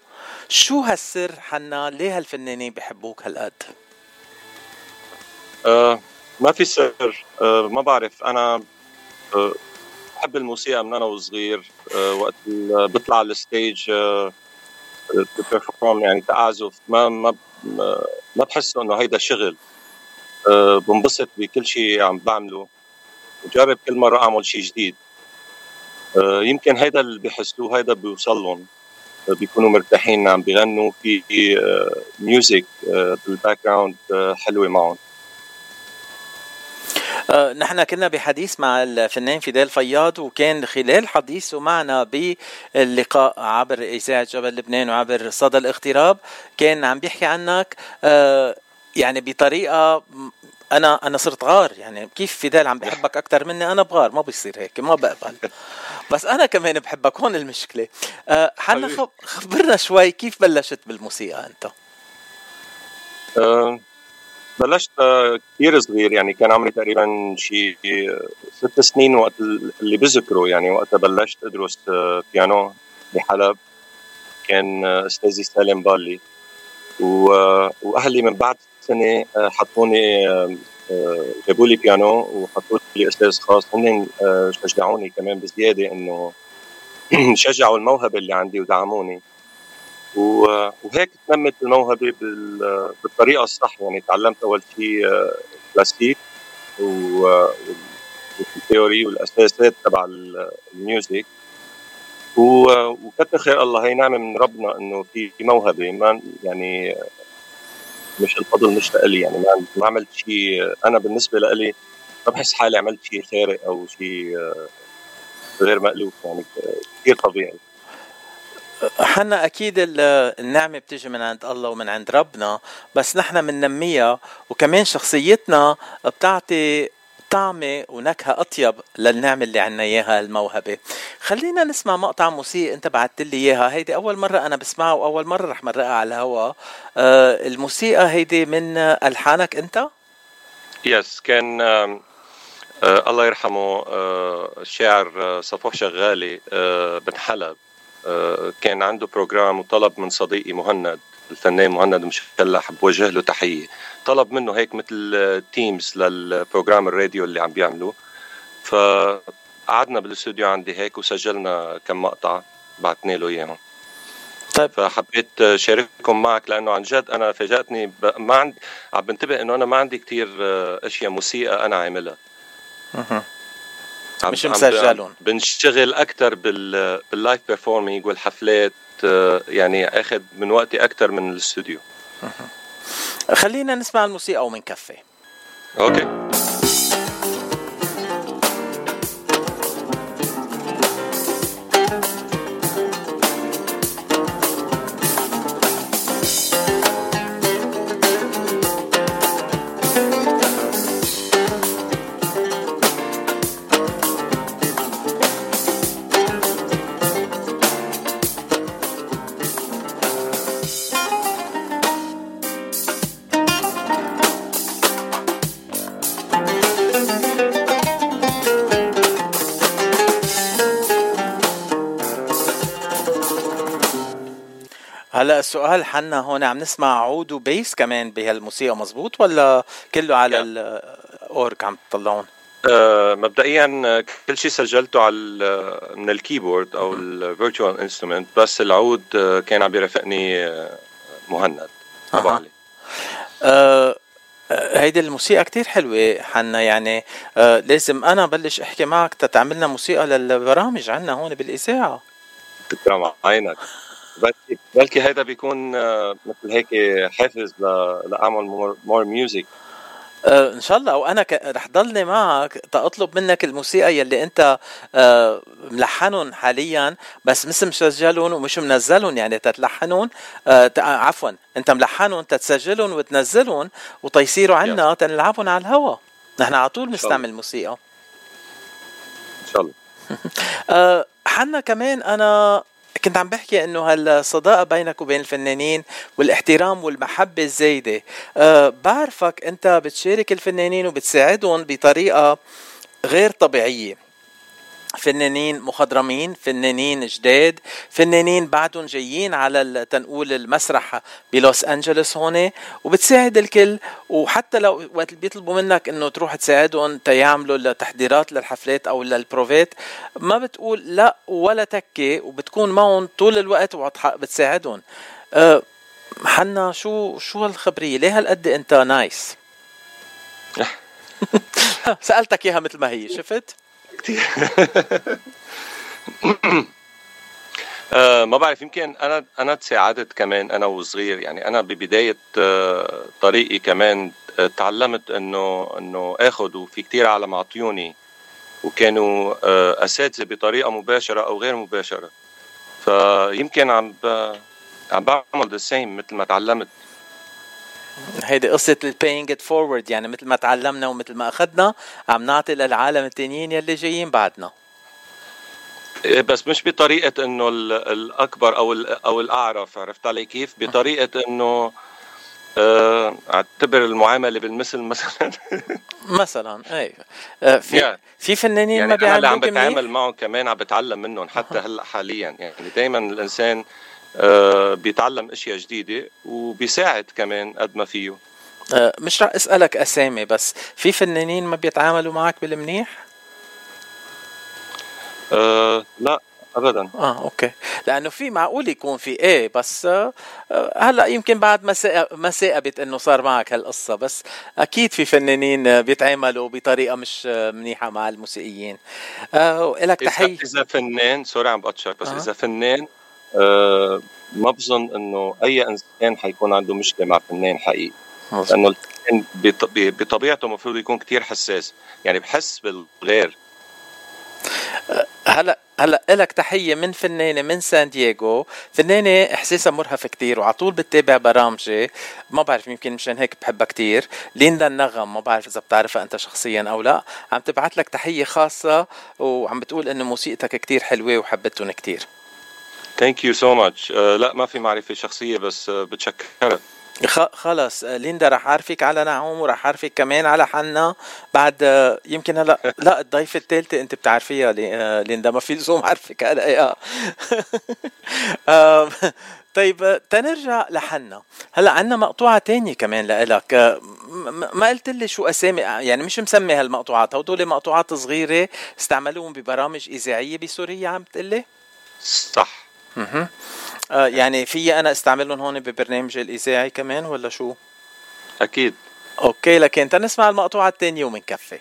S5: شو هالسر حنا؟ ليه هالفنانين بيحبوك هالقد؟
S13: أه ما في سر. أه ما بعرف. أنا أه بحب الموسيقى من أنا وصغير أه وقت بطلع على الستيج أه يعني تعازف. ما ما ما بحس إنه هيدا شغل. أه بنبسط بكل شيء عم بعمله. وجرب كل مرة أعمل شيء جديد. يمكن هيدا اللي بيحسوه هيدا بيوصل لهم بيكونوا مرتاحين عم بيغنوا في music بال background حلوة معهم.
S5: آه نحن كنا بحديث مع الفنان فيدال فياض وكان خلال حديثه معنا باللقاء عبر إذاعة جبل لبنان وعبر صدى الاغتراب. كان عم بيحكي عنك آه يعني بطريقة أنا أنا صرت غار. يعني كيف فيدال عم بحبك أكثر مني؟ أنا بغار ما بيصير هيك ما بقبل. [laughs] بس أنا كمان بحبك هون المشكلة. آه حنا خبرنا شوي كيف بلشت بالموسيقى أنت؟
S13: بلشت كثير صغير يعني كان عمري تقريبا شي ست سنين وقت اللي بذكره. يعني وقتها بلشت أدرس بيانو بحلب. كان أستاذي سالم بالي. وأهلي من بعد سنة حطوني جابوا لي بيانو وحطوا لي أستاذ خاص. هن شجعوني كمان بزيادة إنه [clears throat] شجعوا الموهبة اللي عندي ودعموني. وهيك تنمت الموهبة بالطريقة الصح. يعني تعلمت أول شيء classic وال theory والأساسات تبع ال music وكتر خير الله هي نعمة من ربنا إنه في موهبة. ما يعني مش الفضل مش لإلي. يعني ما عملت شيء أنا بالنسبة لإلي ما بحس حالي عملت شيء خارق أو شيء غير مألوف. يعني كثير طبيعي.
S5: حنا أكيد النعمة بتيجي من عند الله ومن عند ربنا بس نحن بننميها وكمان شخصيتنا بتعطي طعمة ونكهة أطيب للنعمة اللي عنا إياها الموهبة. خلينا نسمع مقطع موسيقى أنت بعثت لي إياها. هيدي أول مرة أنا بسمعها وأول مرة رح مرقها على الهواء آه الموسيقى هيدي من ألحانك أنت؟
S13: yes كان آه الله يرحمه آه الشاعر آه صفوح شغالي آه بن حلب. كان عنده program وطلب من صديقي مهند الفنان مهند مشلح بوجه له تحية. طلب منه هيك مثل themes لل program الراديو اللي عم بيعملوه. فقعدنا بالاستوديو عندي هيك وسجلنا كم مقطع بعتني له إياهم.
S5: طيب.
S13: فحبيت شارككم معك لأنه عن جد أنا فاجأتني ب... ما عندي عم بنتبه إنه أنا ما عندي كتير آه، أشياء موسيقى أنا عاملها.
S5: مش مسجلون.
S13: بنشتغل أكثر بال بال live performing والحفلات آه، يعني اخذ من وقتي أكثر من الاستوديو.
S5: خلينا نسمع الموسيقى ومنكفي
S13: أوكي.
S5: هلا السؤال حنا هون عم نسمع عود و bass كمان بهالموسيقى مزبوط؟ ولا كله على الأورغ عم تطلعون؟
S13: آه، مبدئيا كل شيء سجلته على من ال keyboard أو ال virtual instrument بس العود آه، كان عم بيرافقني آه، مهند ابو. علي
S5: آه آه، هيدي الموسيقى كتير حلوة حنا يعني آه لازم أنا بلش أحكي معك تتعملنا موسيقى للبرامج عنا هون بالإذاعة.
S13: تكرم عينك بلكي بلكي هيدا بيكون آه، مثل هيك حافز لأعمل more music
S5: آه إن شاء الله. وأنا ك... رح ضلني معك تطلب منك الموسيقى يلي أنت آه ملحنهم حاليا بس مش مسجلهم ومش منزلهم يعني تتلحنهم. عفوا. أنت ملحنهم تتسجلهم وتنزلهم وتيصيروا عنا تنلعبهم على الهوا. نحن على طول بنستعمل موسيقى
S13: إن شاء الله. [laughs]
S5: حنا كمان أنا كنت عم بحكي إنه هالصداقة بينك وبين الفنانين والاحترام والمحبة الزايدة. أه بعرفك أنت بتشارك الفنانين وبتساعدهم بطريقة غير طبيعية. فنانين مخضرمين فنانين جداد فنانين بعدهم جايين على تنقول المسرح بلوس أنجلوس هون. وبتساعد الكل. وحتى لو وقت بيطلبوا منك إنه تروح تساعدهم تيعملوا التحضيرات للحفلات أو للبروفات ما بتقول لا ولا تكي وبتكون معهم طول الوقت وبتساعدهم أه حنا شو شو هالخبرية؟ ليه هالقد أنت نايس؟ [laughs] سألتك إياها مثل ما هي شفت؟
S13: آه ما بعرف يمكن أنا أنا تساعدت كمان أنا وصغير يعني أنا ببداية آه طريقي كمان آه تعلمت إنه إنه اخذ وفي كتير عالم اعطيوني وكانوا آه أساتذة بطريقة مباشرة أو غير مباشرة. فيمكن عم. عم بعمل the same مثل ما تعلمت.
S5: هيدي قصة ال paying it forward يعني مثل ما تعلمنا ومثل ما أخذنا عم نعطي للعالم التانيين يلي جايين بعدنا.
S13: إيه بس مش بطريقة إنه ال- الأكبر أو ال- أو الأعرف عرفت علي كيف؟ بطريقة إنه آه، أعتبر المعاملة بالمثل مثلا. [laughs]
S5: مثلا اي آه، في
S13: Yeah.
S5: في فنانين
S13: يعني
S5: ما
S13: أنا اللي عم بتعامل معهم كمان عم بتعلم منهم حتى [laughs] هلأ حاليا. يعني دائما الإنسان بيتعلم أشياء جديدة وبيساعد كمان قد ما فيه.
S5: آه، مش رح أسألك أسامي بس في فنانين ما بيتعاملوا معك بالمنيح؟
S13: أه لا ابدا.
S5: آه أوكي. لأنه في معقول يكون في إيه بس آه آه، هلأ يمكن بعد ما ما ثاقبت إنه صار معك هالقصة بس أكيد في فنانين آه، بيتعاملوا بطريقة مش آه، منيحة مع الموسيقيين. آه لك
S13: إذا
S5: تحية.
S13: إذا فنان سوري عم بقطشك بس
S5: أه.
S13: إذا فنان ما بظن إنه أي إنسان حيكون عنده مشكلة مع فنان حقيقي. لأنه الفنان بطبيعته المفروض يكون كتير حساس. يعني بحس بالغير.
S5: هلأ هلأ لك تحية من فنانة من سان دييغو. فنانة إحساسها مرهف كتير وعلى طول بتتابع برامجي. ما بعرف يمكن مشان هيك بحبها كتير. ليندا النغم ما بعرف إذا بتعرفها أنت شخصيا أو لا. عم تبعت لك تحية خاصة وعم بتقول انه موسيقتك كتير حلوة وحبتهم كتير.
S13: Thank you so much لا ما في معرفة شخصية بس uh, بتشكرك.
S5: خ- خلص. ليندا رح اعرفك على نعوم ورح اعرفك كمان على حنا. بعد آه، يمكن هلا [laughs] لا الضيفة الثالثة انت بتعرفيها آه، ليندا. ما في لزوم اعرفك هلا [laughs] طيب آه، تنرجع لحنا. هلا عندنا مقطوعة تانية كمان لإلك. آه، ما قلت لي شو أسامي يعني مش مسمي هالمقطوعات. هدول مقطوعات صغيرة استعملوهم ببرامج إذاعية بسوريا عم تقلي؟
S13: صح.
S5: آه يعني في أنا أستعملهم هون ببرنامج الإذاعي كمان ولا شو؟
S13: أكيد.
S5: أوكي لكن تنسمع المقطوعه الثانية ومنكفي.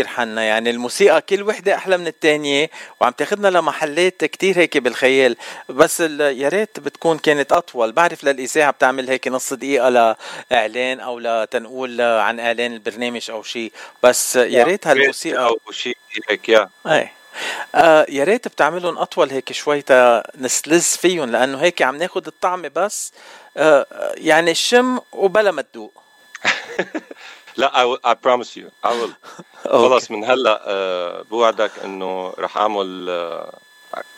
S5: كتير حنا. يعني الموسيقى كل وحدة أحلى من التانية وعم تاخدنا لمحلات كتير هيك بالخيال. بس يا ريت بتكون كانت أطول. بعرف للإذاعة بتعمل هيك نص دقيقة لإعلان أو لتنقول عن إعلان البرنامج أو شيء بس يا ريت هالموسيقى
S13: أو شيء هيك يا.
S5: إيه. آه يا ريت بتعملهم أطول هيك شوي نسلز فيهم لأنه هيك عم ناخد الطعم بس. آه يعني الشم وبلا ما تدوق. [laughs]
S13: لا I promise you. I will. [laughs] خلص من هلا آه، بوعدك إنه رح أعمل آه،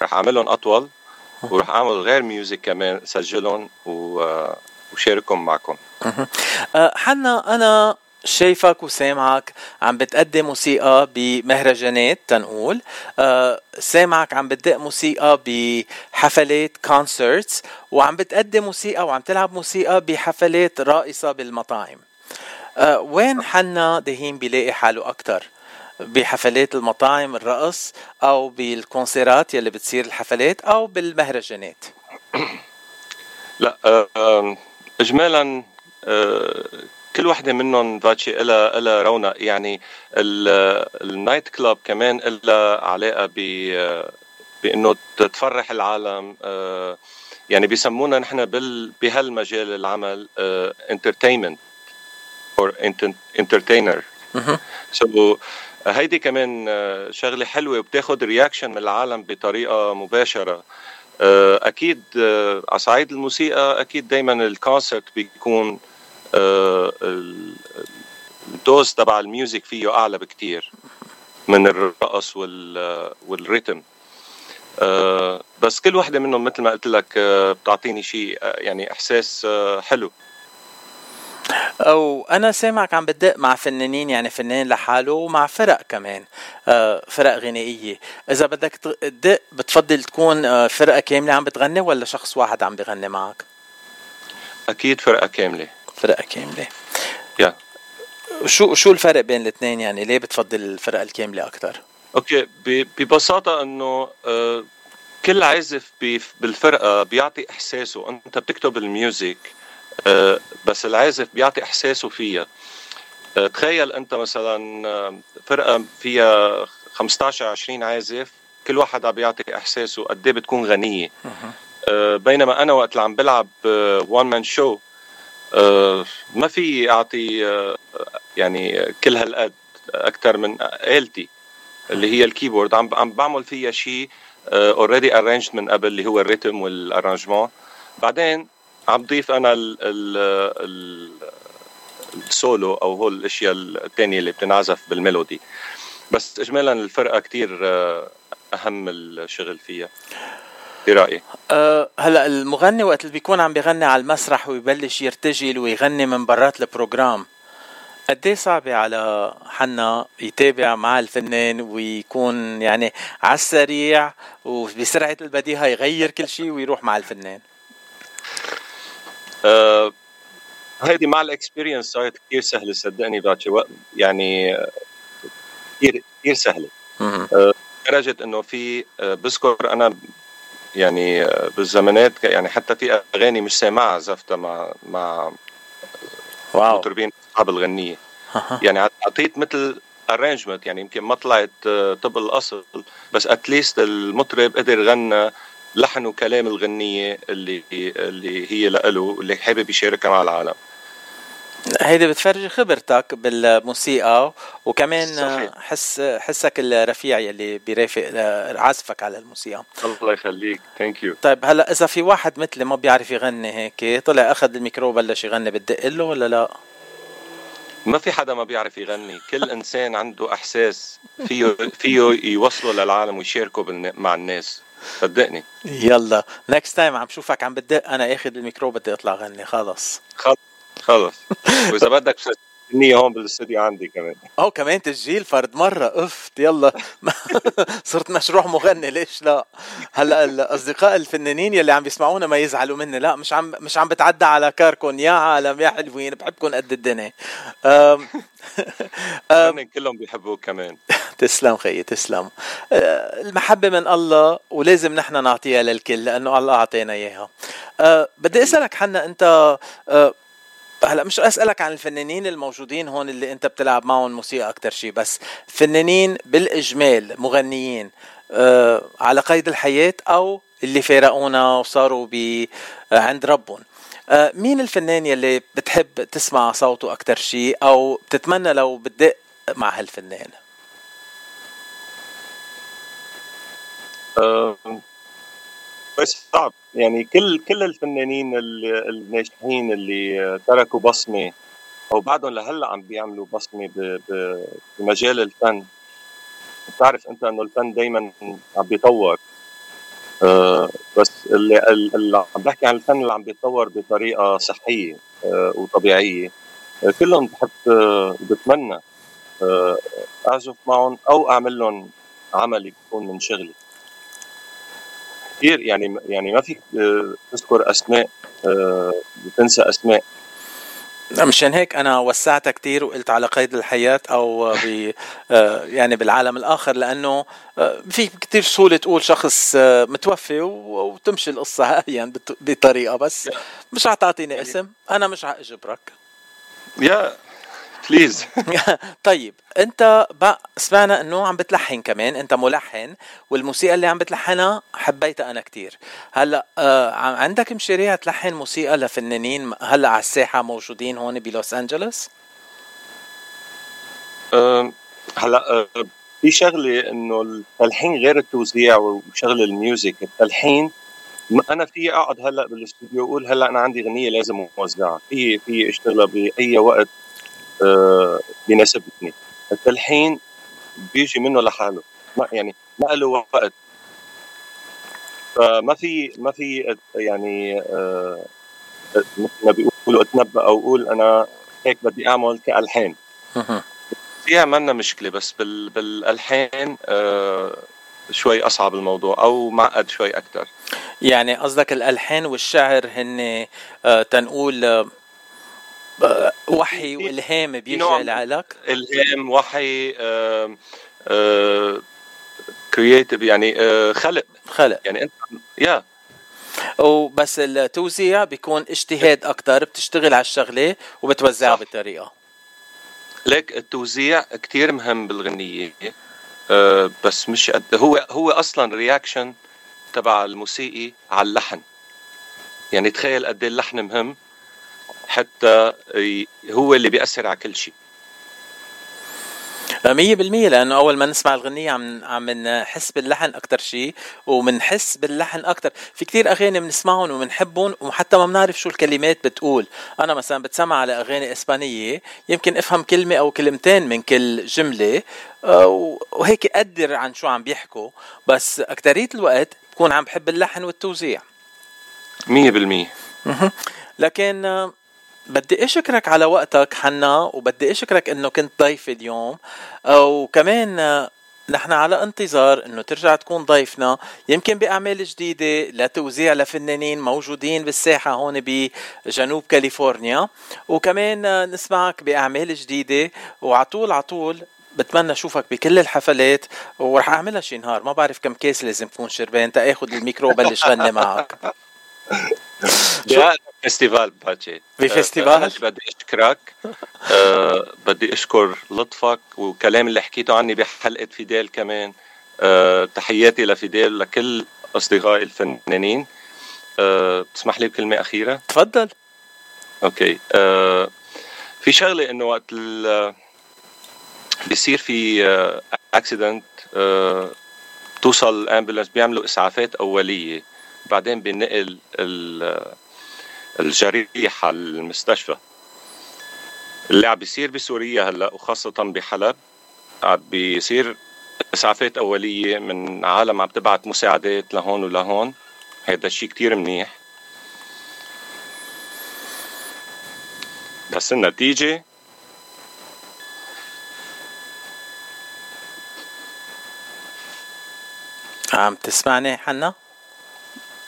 S13: رح أعملهم أطول ورح أعمل غير music كمان سجلهم و- آه، وشاركهم معكم.
S5: آه، حنا أنا شايفك وسامعك عم بتقدم موسيقى بمهرجانات تنقول. سامعك عم بتدق موسيقى بحفلات concerts وعم بتقدم موسيقى وعم تلعب موسيقى بحفلات رائصة بالمطاعم. آه، وين حنا دهين بيلاقي حاله أكتر؟ بحفلات المطاعم الرقص أو بالكونسيرات يلي بتصير الحفلات أو بالمهرجانات؟ [clears throat]
S13: لا آه، آم، اجمالا آه، كل وحدة منهم فاتشي إلها إلها رونق. يعني ال- النايت كلاب كمان إلها علاقة ب بإنه تفرح العالم. يعني بيسمونا نحن بهالمجال العمل entertainment or entertainer سو هيدي كمان آه، شغلة حلوة وبتاخذ reaction من العالم بطريقة مباشرة. آه، أكيد آه، على صعيد الموسيقى أكيد دائما ال concert بيكون آه، ال- ال dose تبع ال music فيه أعلى بكتير من الرقص وال والريتم آه، بس كل وحده منهم مثل ما قلت لك آه، بتعطيني شيء آه، يعني إحساس آه، حلو.
S5: أو أنا سامعك عم بتدق مع فنانين يعني فنان لحاله ومع فرق كمان آه، فرق غنائية. إذا بدك تدق بتفضل تكون آه، فرقة كاملة عم بتغني ولا شخص واحد عم بغني معك؟
S13: أكيد فرقة كاملة.
S5: فرقة كاملة.
S13: يا.
S5: شو شو الفرق بين الاثنين؟ يعني ليه بتفضل الفرقة الكاملة
S13: أكثر okay ببساطة إنه آه، كل عازف بالفرقة بيعطي إحساسه. أنت بتكتب ال music بس العازف بيعطي إحساسه فيها. آه، تخيل أنت مثلا آه، فرقة فيها 15 20 عازف كل واحد عم بيعطي إحساسه قد إيه بتكون غنية. آه، بينما أنا وقت اللي عم بلعب one man show ما في أعطي آه، يعني كل هالقد أكثر من آلتي اللي هي ال keyboard. عم عم بعمل فيها شيء already arranged من قبل اللي هو ال rythme وال arrangement بعدين عم ضيف أنا ال ال ال السولو أو هو الأشياء الثانية اللي بتنعزف بال melody. بس اجمالا الفرقة كتير آه، أهم الشغل فيها. برأيي.
S5: أه هلأ المغني وقت اللي بيكون عم بيغني على المسرح ويبلش يرتجل ويغني من برات ال program قد إيه صعبة على حنا يتابع مع الفنان ويكون يعني على السريع وبسرعة البديهة يغير كل شيء ويروح مع الفنان؟
S13: آه، هيدي مع ال experience صارت كثير سهلة صدقني بعد شي وقت يعني آه، كثير كثير
S5: سهلة.
S13: آه، لدرجة إنه في آه، بذكر أنا يعني بالزمانات يعني حتى في أغاني مش سامعها عزفتها مع مع
S5: wow
S13: مطربين اصحاب
S5: الغنية.
S13: يعني أعطيت مثل arrangement يعني يمكن ما طلعت طبق الأصل بس at least المطرب قدر غنى لحن وكلام الغنية اللي اللي هي لإله اللي حابب يشاركها مع العالم.
S5: هيدي بتفرجي خبرتك بالموسيقى وكمان
S13: صحيح.
S5: حس حسك الرفيع يلي بيرافق آه، عزفك على الموسيقى.
S13: الله يخليك. Thank you
S5: طيب هلأ إذا في واحد مثلي ما بيعرف يغني هيك طلع أخذ الميكرو وبلش يغني بتدق له ولا لا؟
S13: ما في حدا ما بيعرف يغني. كل إنسان عنده إحساس فيه فيه يوصله للعالم ويشاركه مع الناس. صدقني.
S5: يلا next time عم شوفك عم بتدق أنا آخذ الميكرو بدي أطلع غني خلص.
S13: خلص خلص. [laughs] وإذا بدك النية هون بالاستوديو عندي كمان.
S5: أو كمان تسجيل فرد مرة اف يلا. [laughs] صرت مشروع مغني ليش لا؟ هلأ الأصدقاء الفنانين يلي عم بيسمعونا ما يزعلوا مني لا مش عم مش عم بتعدى على كاركم يا عالم يا حلوين بحبكم قد الدنيا. أم [laughs] أم
S13: هن كلهم بيحبوك كمان.
S5: تسلم خيي تسلم. أه، المحبة من الله ولازم نحن نعطيها للكل لأنه الله أعطينا إياها. أه، بدي أسألك حنا أنت أه، هلأ مش أسألك عن الفنانين الموجودين هون اللي أنت بتلعب معهم موسيقى أكثر شيء بس. فنانين بالإجمال مغنيين على قيد الحياة أو اللي فارقونا وصاروا ب آه، عند ربهم. مين الفنان يلي بتحب تسمع صوته أكثر شيء أو بتتمنى لو بتدق مع هالفنان؟
S13: بس صعب. يعني كل كل الفنانين ال- الناجحين اللي تركوا بصمة أو بعدهم لهلأ عم بيعملوا بصمة بمجال الفن بتعرف أنت إنه الفن دائما عم بيطور. آه، بس اللي, اللي عم بحكي عن الفن اللي عم بيتطور بطريقة صحية آه، وطبيعية آه، كلهم بحب بتمنى أعزف معهم أو أعمل لهم عمل يكون من شغلي. كثير يعني يعني ما فيك آه، تذكر أسماء آه، بتنسى أسماء.
S5: مشان هيك أنا وسعتها كتير وقلت على قيد الحياة أو ب آه، يعني بالعالم الآخر لأنه في كتير سهولة تقول شخص متوفي وتمشي القصة [laughs] هايا بت- بطريقة بس. مش رح تعطيني اسم. أنا مش رح أجبرك.
S13: يا. please [laughs]
S5: طيب انت بقى سمعنا انه عم بتلحن كمان انت ملحن والموسيقى اللي عم بتلحنها حبيتها أنا كتير. هلا آه عندك مشاريع تلحن موسيقى لفنانين هلا على الساحة موجودين هون ب Los
S13: Angeles؟ هلا آه، في شغلة إنه التلحين غير التوزيع وشغل ال music التلحين أنا في أقعد هلا بالاستوديو واقول هلا أنا عندي غنيه لازم أوزعها. في في اشتغلها بأي وقت آه، بيناسبني التلحين بيجي منه لحاله. ما يعني ما له وقت. فما في ما في يعني آه، مثل ما بيقولوا اتنبأ أو أقول أنا هيك بدي أعمل كالحان فيها منا مشكلة بس بال بالالحان آه شوي أصعب الموضوع أو معقد شوي أكثر
S5: يعني قصدك الالحان والشعر هن آه تنقول آه آه، وحي والهام بيجي
S13: نوع
S5: لعقلك
S13: الهام وحي آه آه creative يعني آه خلق.
S5: خلق.
S13: يعني أنت يا
S5: وبس التوزيع بيكون اجتهاد أكثر بتشتغل على الشغلة وبتوزعها بطريقه
S13: ليك التوزيع كتير مهم بالغنية آه بس مش قد هو هو أصلا reaction تبع الموسيقي على اللحن. يعني تخيل قد إيه اللحن مهم. حتى هو اللي بيأثر على كل شيء.
S5: مية بالمية لأنه أول ما نسمع الغنية عم عم نحس باللحن أكتر شيء ومنحس باللحن أكتر. في كتير أغاني بنسمعهم وبنحبهم وحتى ما بنعرف شو الكلمات بتقول. أنا مثلا بتسمع على أغاني إسبانية يمكن أفهم كلمة أو كلمتين من كل جملة آه، وهيك أقدر عن شو عم بيحكوا. بس أكترية الوقت بكون عم بحب اللحن والتوزيع.
S13: مية بالمية.
S5: لكن آه، بدي أشكرك على وقتك حنا وبدي أشكرك إنه كنت ضيفي اليوم. آه، وكمان آه، نحن على انتظار إنه ترجع تكون ضيفنا. يمكن بأعمال جديدة لتوزيع لفنانين موجودين بالساحة هون بجنوب كاليفورنيا. وكمان نسمعك بأعمال جديدة. وعطول عطول بتمنى أشوفك بكل الحفلات. ورح أعملها شي نهار ما بعرف كم كاس لازم تكون شربان. تاخذ الميكرو وبلش غني معك. [laughs]
S13: فيستيفال باتشي
S5: بفستيفال؟
S13: أنا بدي أشكرك. أه بدي أشكر لطفك وكلام اللي حكيته عني بحلقة فيديل كمان. أه تحياتي لفيديل لكل أصدقائي الفنانين. أه بتسمح لي بكلمة أخيرة؟
S5: تفضل.
S13: okay. أه في شغلة إنه وقت بيصير في accident بتوصل ال ambulance بيعملوا إسعافات أولية. بعدين بينقل ال- الجريح على المستشفى اللي عم بيصير بسوريا هلأ وخاصة بحلب. عم بيصير إسعافات أولية من عالم عم تبعت مساعدات لهون ولهون. هذا الشيء كتير منيح. بس النتيجة؟
S5: عم تسمعني حنا؟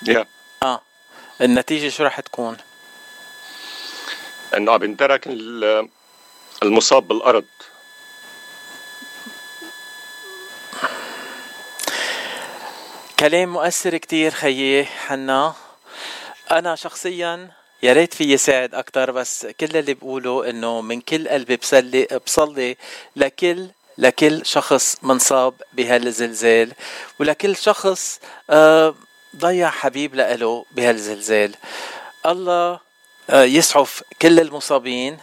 S13: يا
S5: آه. النتيجة شو رح تكون؟
S13: انه عم بينترك ال- المصاب بالأرض.
S5: كلام مؤثر كتير خيي حنا. أنا شخصيا يا ريت فيي ساعد أكتر بس كل اللي بقوله إنه من كل قلبي بصلي بصلي لكل لكل شخص منصاب بهالزلزال ولكل شخص آه، ضيع حبيب لإله بهالزلزال. الله آه، يسعف كل المصابين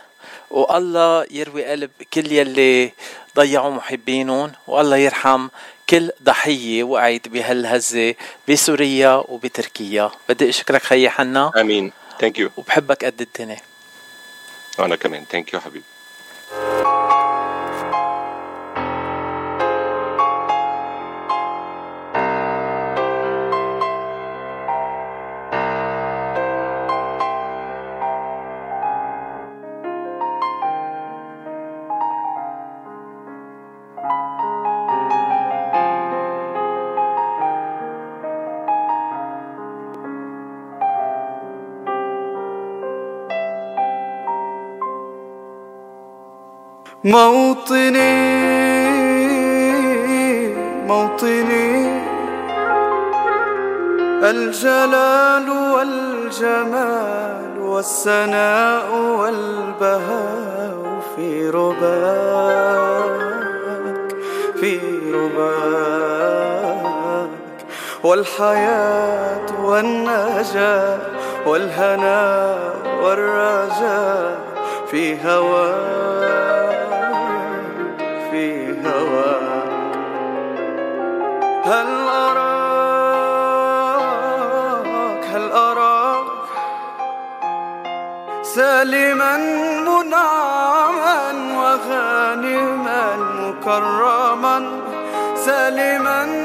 S5: والله يروي قلب كل يلي ضيعوا محبينهم والله يرحم كل ضحية وقعت بهالهزة بسوريا وبتركيا. بدي أشكرك خيي حنا.
S13: آمين. thank you
S5: وبحبك قد الدنيا.
S13: وأنا كمان. thank you حبيبي.
S8: موطني موطني. الجلال والجمال والسناء والبهاء في رباك في رباك. والحياة والنجاة والهناء والرجاء في هواك سالما منعما وغانما مكرما سالما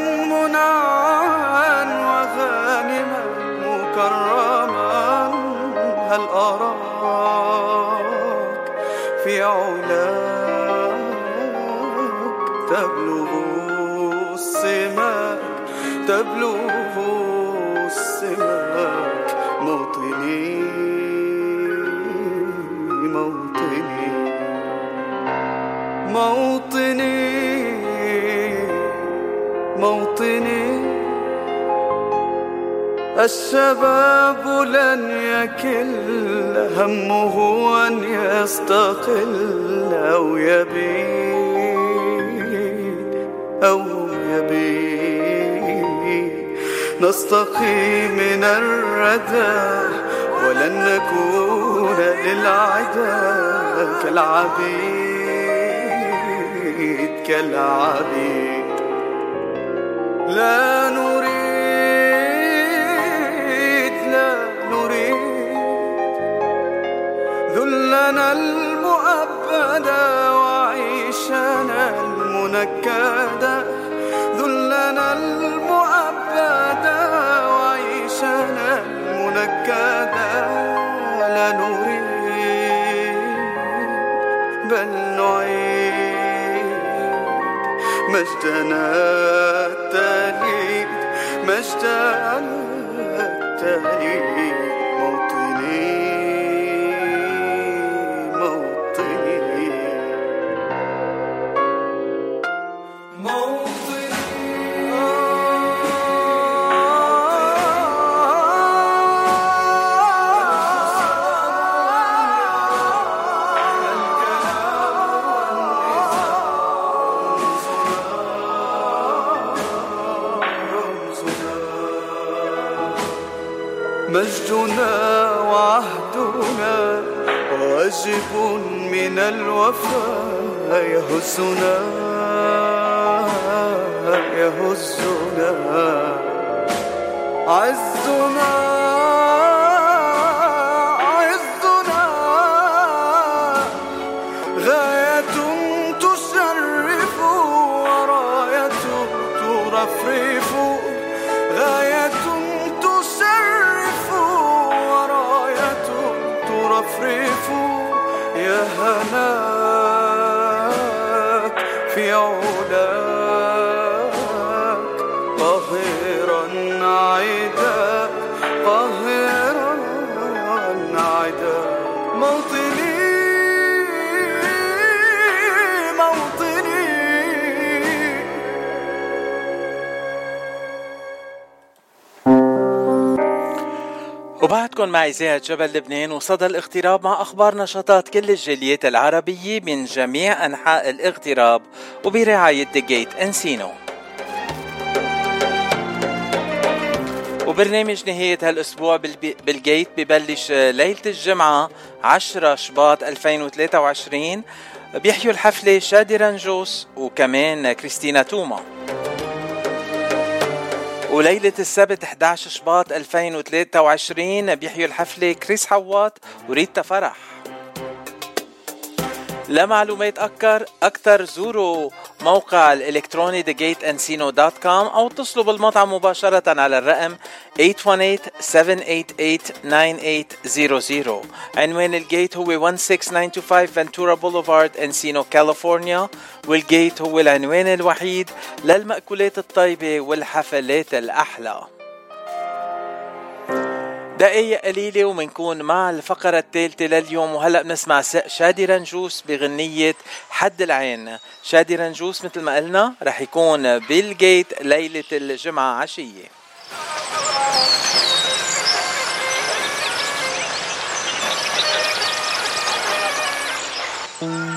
S8: موطني موطني. الشباب لن يكل همه أن يستقل أو يبيد أو يبيد. نستقي من الردى ولن نكون للعدا كالعبيد. كالعبيد لا نريد لا نريد ذلنا المؤبدا وعيشنا المنكدا ذلنا المؤبدا وعيشنا المنكدا لا نريد بل نعيد. مجدنا التالي مجدنا التالي واجب من الوفاء يهزنا يهزنا. عزنا
S5: وبعدكم مع إذاعة جبل لبنان وصدى الاغتراب مع أخبار نشاطات كل الجاليات العربية من جميع أنحاء الاغتراب وبرعاية ذي جيت انسينو وبرنامج نهاية هالأسبوع بالجيت ببلش ليلة الجمعة 10 شباط 2023 بيحيوا الحفلة شادي رنجوس وكمان كريستينا توما. وليلة السبت 11 شباط 2023 بيحيوا الحفلة كريس حواط وريتا فرح. لمعلومات أكثر أكثر زوروا موقع الإلكتروني thegateencino.com أو اتصلوا بالمطعم مباشرة على الرقم 818-788-9800 عنوان الجيت هو 16925 فانتورا بوليفارد انسينو كاليفورنيا والجيت هو العنوان الوحيد للمأكولات الطيبة والحفلات الأحلى. دقايق قليلة ومنكون مع الفقرة الثالثة لليوم وهلأ بنسمع شادي رنجوس بغنية حد العين. شادي رنجوس مثل ما قلنا رح يكون بالجيت ليلة الجمعة عشية.
S10: حد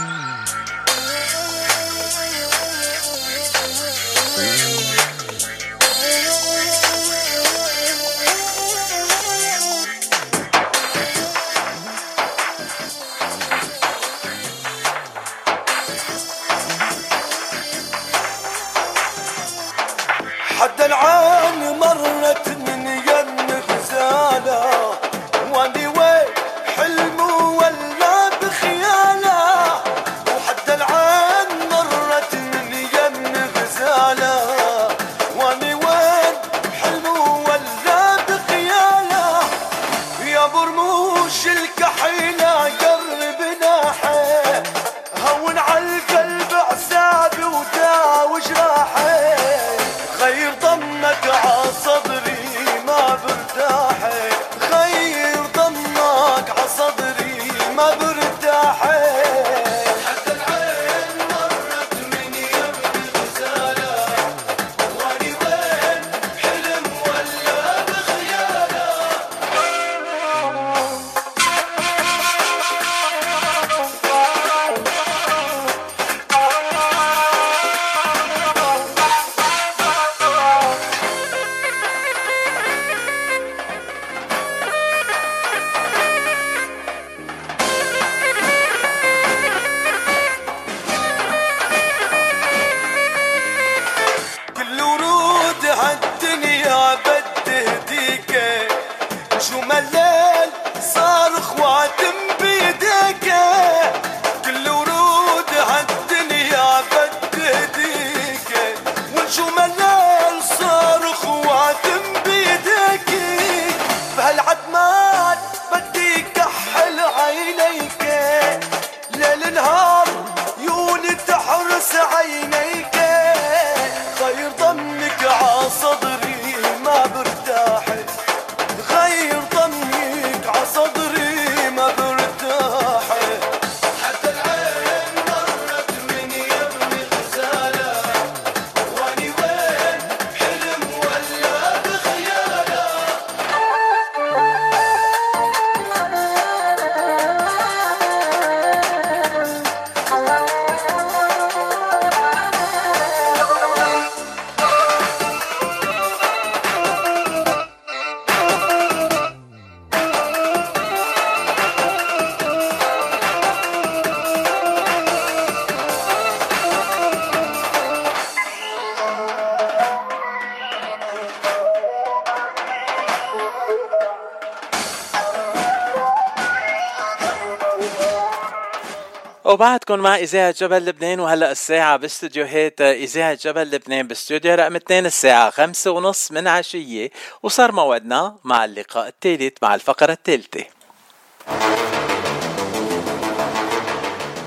S5: وبعدكم مع إذاعة جبل لبنان وهلأ الساعة باستديوهات إذاعة جبل لبنان باستوديو رقم 2 الساعة خمسة ونص من عشية وصار موعدنا مع اللقاء الثالث مع الفقرة الثالثة.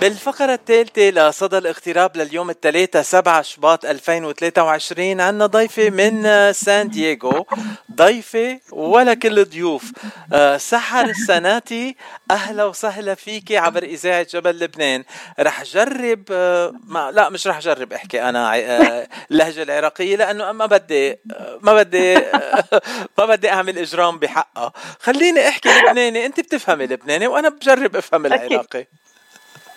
S5: بالفقرة الثالثة لصدى الاغتراب لليوم الثلاثاء 7 شباط 2023 عنا ضيفة من سان دييغو. ضيفة ولا كل ضيوف. آه، سحر السناتي أهلا وسهلا فيكي عبر إذاعة جبل لبنان. رح جرب آه، ما لا مش رح جرب أحكي أنا ع- آه، اللهجة العراقية لأنه ما بدي آه، ما بدي [laughs] ما بدي أعمل إجرام بحقها خليني أحكي لبناني. أنت بتفهمي لبناني وأنا بجرب
S14: أكيد.
S5: العراقي.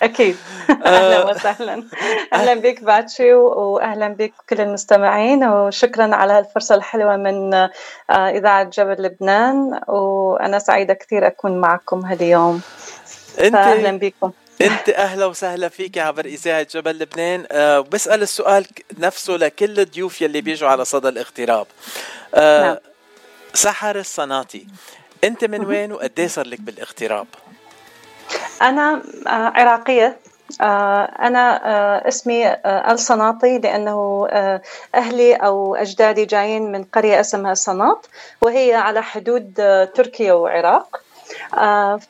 S14: أكيد. أهلا وسهلا. أهلا بك باتشي واهلا بك كل المستمعين وشكرا على هالفرصة الحلوة من آه، إذاعة جبل لبنان. وأنا سعيدة كثير أكون معكم هاليوم.
S5: أنت
S14: فاهلا بكم.
S5: أنت أهلا وسهلا فيك عبر إذاعة جبل لبنان. أه بسأل السؤال نفسه لكل الضيوف يلي بيجوا على صدى الاغتراب. أه
S14: نعم.
S5: سحر الصناطي أنت من وين وقد صار لك بالاغتراب؟
S14: أنا آه، عراقية. آه، أنا آه، اسمي الصناطي لأنه أهلي أو أجدادي جايين من قرية اسمها صناط وهي على حدود تركيا وعراق.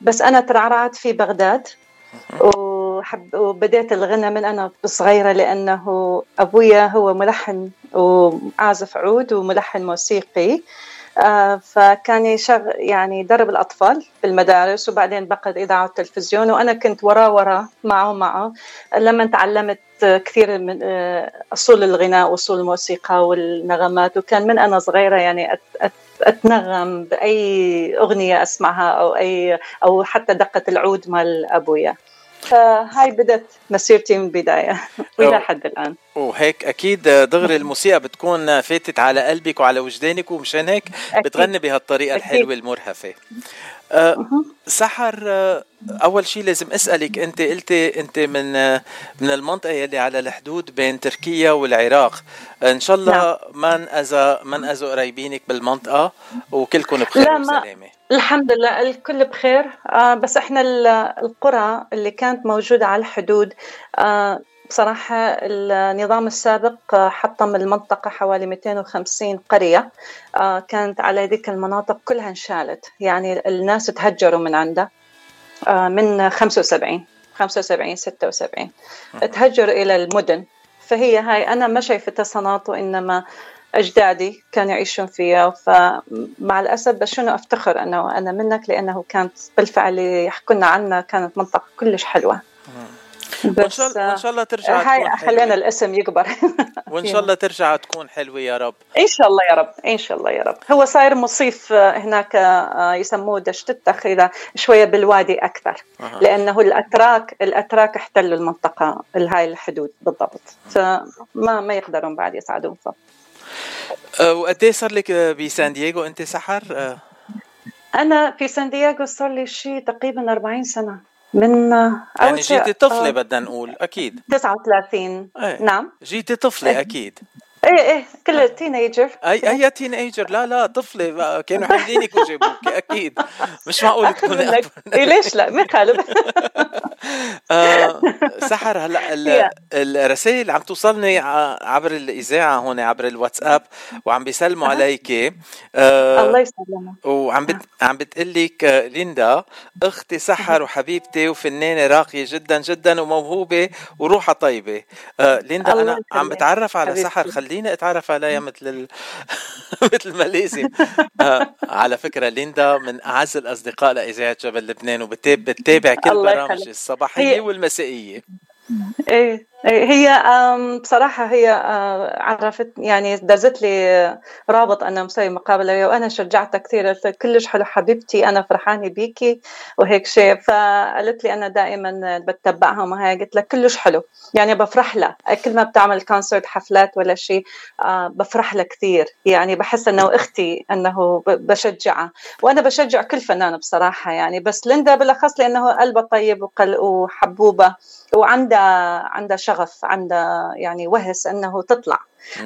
S14: بس أنا ترعرعت في بغداد وحب وبديت الغنى من أنا صغيرة لأنه أبويا هو ملحن وعازف عود وملحن موسيقي. فكان يشغ يعني يدرب الأطفال في المدارس وبعدين بقى الإذاعة والتلفزيون وأنا كنت وراه وراه معه معه. لما تعلمت آه، كثير من آه، أصول الغناء وأصول الموسيقى والنغمات وكان من أنا صغيرة يعني أتنغم بأي أغنية أسمعها أو أي أو حتى دقة العود مال أبويا. فهاي بدت مسيرتي من البداية [laughs] وإلى حد الآن.
S5: وهيك أكيد دغري [laughs] الموسيقى بتكون فاتت على قلبك وعلى وجدانك ومشان هيك بتغني
S14: بهالطريقة.
S5: الحلوة المرهفة. أه سحر أه، أول شيء لازم أسألك أنت قلتي أنت من من المنطقة يلي على الحدود بين تركيا والعراق. إن شاء الله
S14: نعم.
S5: ما انأذى ما انأذوا قرايبينك بالمنطقة وكلكم بخير وسلامة.
S14: الحمد لله الكل بخير. آه بس إحنا ال- القرى اللي كانت موجودة على الحدود آه بصراحة النظام السابق حطم المنطقة حوالي 250 قرية. آه كانت على ذيك المناطق كلها انشالت. يعني الناس تهجروا من عنده. آه من 75 75 76 تهجروا إلى المدن. فهي هاي أنا ما شايفتها صناط وإنما أجدادي كانوا يعيشون فيها فمع الأسف بس شنو أفتخر أنه أنا منك؟ لأنه كانت بالفعل اللي يحكوا لنا عنها كانت منطقة كلش حلوة.
S5: وان شاء الله وان شاء الله ترجع
S14: هاي خلينا الاسم يكبر. [laughs]
S5: وإن شاء الله ترجع تكون حلوة يا رب.
S14: إن شاء الله يا رب إن شاء الله يا رب. هو صاير مصيف هناك آه، يسموه دشتتخ اذا شوية بالوادي أكثر.
S5: أها.
S14: لأنه الاتراك الأتراك احتلوا المنطقة هاي الحدود بالضبط. فما ما يقدرون بعد يصعدون فوق
S5: أه، وقد إيه صار لك بسان دييغو؟ أنت سحر أه،
S14: أنا في سان دييغو صار لي شيء تقريبا 40 سنة. من آه،
S5: يعني جيتي طفلة
S14: آه،
S5: بدنا نقول أكيد.
S14: 39
S5: إيه.
S14: نعم.
S5: جيتي طفلة أكيد.
S14: إيه إيه كل
S5: teenager أي أي teenager لا لا طفلة كانوا [laughs] حاملينك وجابوك أكيد. مش معقول اكبر
S14: إيه ليش لا؟ ما يخالف. [laughs]
S5: آه، سحر هلا ال- الرسائل اللي عم توصلني عبر الإذاعة هون عبر الواتساب وعم بيسلموا عليك. آه،
S14: الله يسلمك.
S5: وعم بت... عم بتقول لك آه، ليندا أختي سحر وحبيبتي وفنانة راقية جدا جدا وموهوبة وروحها طيبة. آه، ليندا أنا عم بتعرف على. سحر خليني أتعرف عليها مثل ال... [laughs] مثل ما لازم آه، على فكرة ليندا من أعز الأصدقاء لإذاعة جبل لبنان وبتتابع كل
S14: الله
S5: برامج
S14: يخليك.
S5: الصباحية
S14: والمسائية. إيه. هي آم، بصراحة هي آه، عرفت يعني دزت لي رابط أنا مسوي مقابلة وياها وأنا شجعتها كثير قلت كلش حلو حبيبتي أنا فرحانة بيكي وهيك شيء. فقالت لي أنا دائما بتبعها وما هي قلت لها كلش حلو. يعني بفرح لها. كل ما بتعمل كونسرت حفلات ولا شيء آه، بفرح لها كثير. يعني بحس أنه أختي أنه ب- بشجعها. وأنا بشجع كل فنان بصراحة يعني. بس ليندا بالأخص لأنه قلبها طيب وقل وحبوبة وعندها عندها عندها يعني وهس أنه تطلع.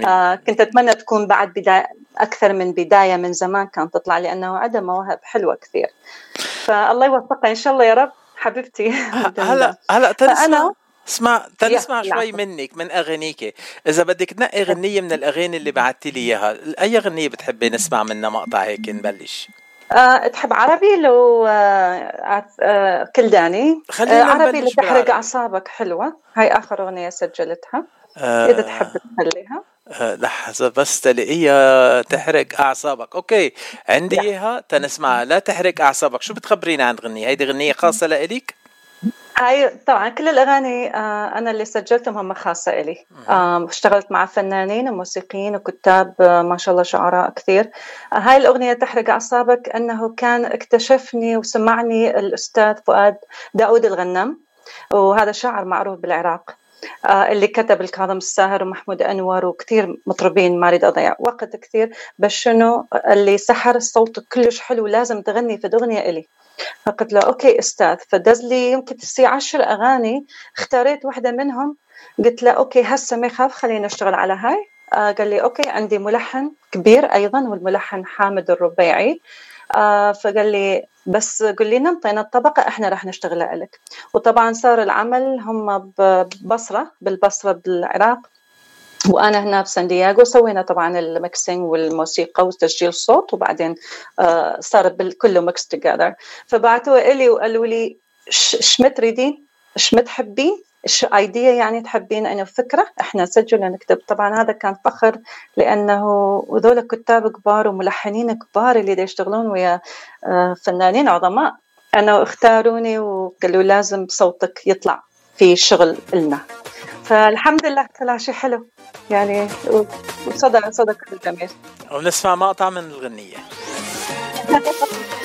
S14: آه كنت أتمنى تكون بعد بداية أكثر من بداية من زمان كانت تطلع لأنه عندها مواهب حلوة كثير. فالله يوفقها إن شاء الله يا رب حبيبتي. [laughs]
S5: هلا هلا
S14: فأنا-
S5: اسمع تنسمع شوي. منك من اغانيك إذا بدك تنقي غنيه من الأغاني اللي بعتي لي إياها أي غنيه بتحبي نسمع منها مقطع هيك نبلش؟
S14: آه تحب عربي لو آه آه كلداني
S5: خلينا
S14: عربي لتحرق
S5: بالعربي.
S14: أعصابك حلوة. هاي آخر أغنية سجلتها. إذا تحب تخليها.
S5: لحظة بس تلاقيها تحرق أعصابك. أوكي عندي إياها تنسمعها لا تحرق أعصابك. شو بتخبرينا عن غنية؟ هيدي غنية خاصة لإلك
S14: هاي طبعا كل الأغاني آه، أنا اللي سجلتهم هم خاصة إلي. اشتغلت مع فنانين وموسيقيين وكتاب آه، ما شاء الله شعراء كثير. آه، هاي الأغنية تحرق أعصابك أنه كان اكتشفني وسمعني الأستاذ فؤاد داود الغنام وهذا شاعر معروف بالعراق. اللي كتب لكاظم الساهر ومحمود أنور وكثير مطربين ما اريد اضيع وقت كثير بس شنو؟ قال لي سحر صوتك كلش حلو لازم تغني في اغنيه إلي. فقلت له okay أستاذ فدز لي يمكن تسع عشر أغاني اختاريت واحدة منهم. قلت له okay هسه ما يخالف خلينا نشتغل على هاي. آه قال لي okay عندي ملحن كبير أيضا والملحن حامد الربيعي. آه فقال لي بس قال لي انطينا الطبقة إحنا راح نشتغلها لك وطبعا صار العمل هم ببصرة بالبصرة بالعراق وأنا هنا بسان دييغو سوينا طبعا ال mixing والموسيقى وتسجيل الصوت وبعدين آه صار كله mix together فبعتوا لي وقالوا لي "ش- شو تريدين؟ شو تحبين؟ شو idea يعني تحبين إنه فكرة؟ إحنا نسجل ونكتب طبعا هذا كان فخر لأنه وذول كتاب كبار وملحنين كبار اللي يشتغلون ويا آه، فنانين عظماء. أنا اختاروني وقالوا لازم صوتك يطلع في شغل لنا فالحمد لله طلع شيء حلو. يعني و- وصدى صدى كل جميل.
S5: ونسمع مقطع من الغنية. [laughs]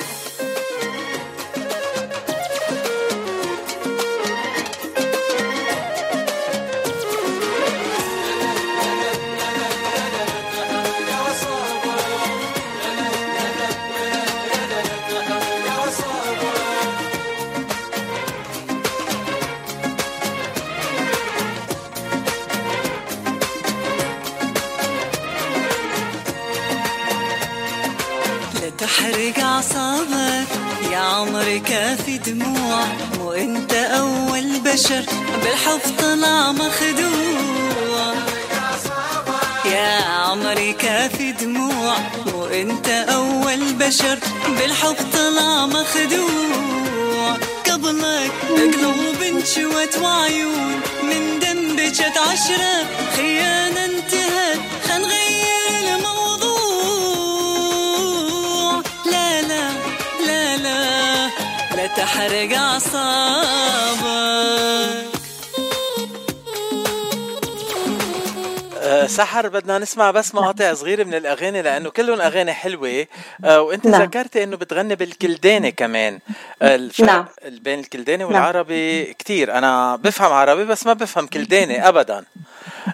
S15: عمري كافي دموع مو انت أول بشر بالحب طلع مخدوع. يا عمري كافي دموع مو انت أول بشر بالحب طلع مخدوع. قبلك قلوب انشوت وعيون من دم بجت عشرة خيانة انتهت. أعصابك
S5: آه، سحر بدنا نسمع بس مقاطع صغيرة من الأغاني لأنه كلهم أغاني حلوة آه، وأنت
S14: نعم.
S5: ذكرتي إنه بتغني بالكلداني كمان آه، الفرق
S14: نعم.
S5: بين الكلداني والعربي كتير أنا بفهم عربي بس ما بفهم كلداني أبدا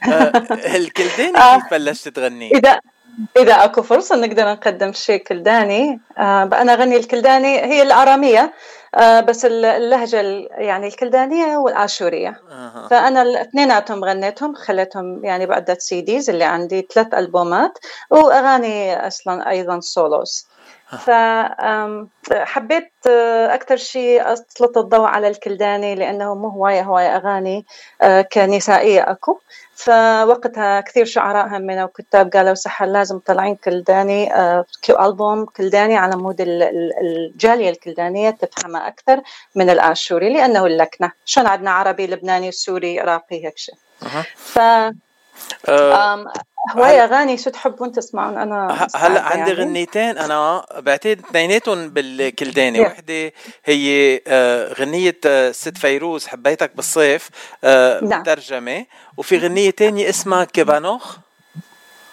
S5: آه، [laughs] الكلداني. كيف بلشت تغني؟
S14: إذا إذا أكو فرصة نقدر نقدم شيء كلداني آه أنا أغني الكلداني هي الآرامية آه بس اللهجة ال- يعني الكلدانية والآشورية
S5: أها.
S14: فأنا الاثنيناتهم غنيتهم خليتهم يعني بعدة CDs اللي عندي ثلاث ألبومات وأغاني أصلا أيضا solos فحبيت أكثر شيء أسلط الضوء على الكلداني لأنه مو هواية هواية أغاني آه، كنسائية أكو. فوقتها كثير شعراء همنا وكتاب قالوا سحر لازم طالعين كلداني آه، ألبوم كلداني على مود ال- ال- الجالية الكلدانية تفهمها أكثر من الآشوري لأنه اللكنة. شلون عندنا عربي لبناني سوري عراقي هيك شيء. ف
S5: آه،
S14: هواية أغاني شو تحبون تسمعون؟ مستعدة
S5: هلا عندي
S14: يعني.
S5: غنيتين. أنا بعتقد اثنيناتهم بالكلداني.
S14: Yeah.
S5: وحدة هي آه، غنية آه، ست فيروز حبيتك بالصيف آه،
S14: نعم.
S5: مترجمة. وفي غنية تانية اسمها كيبخ.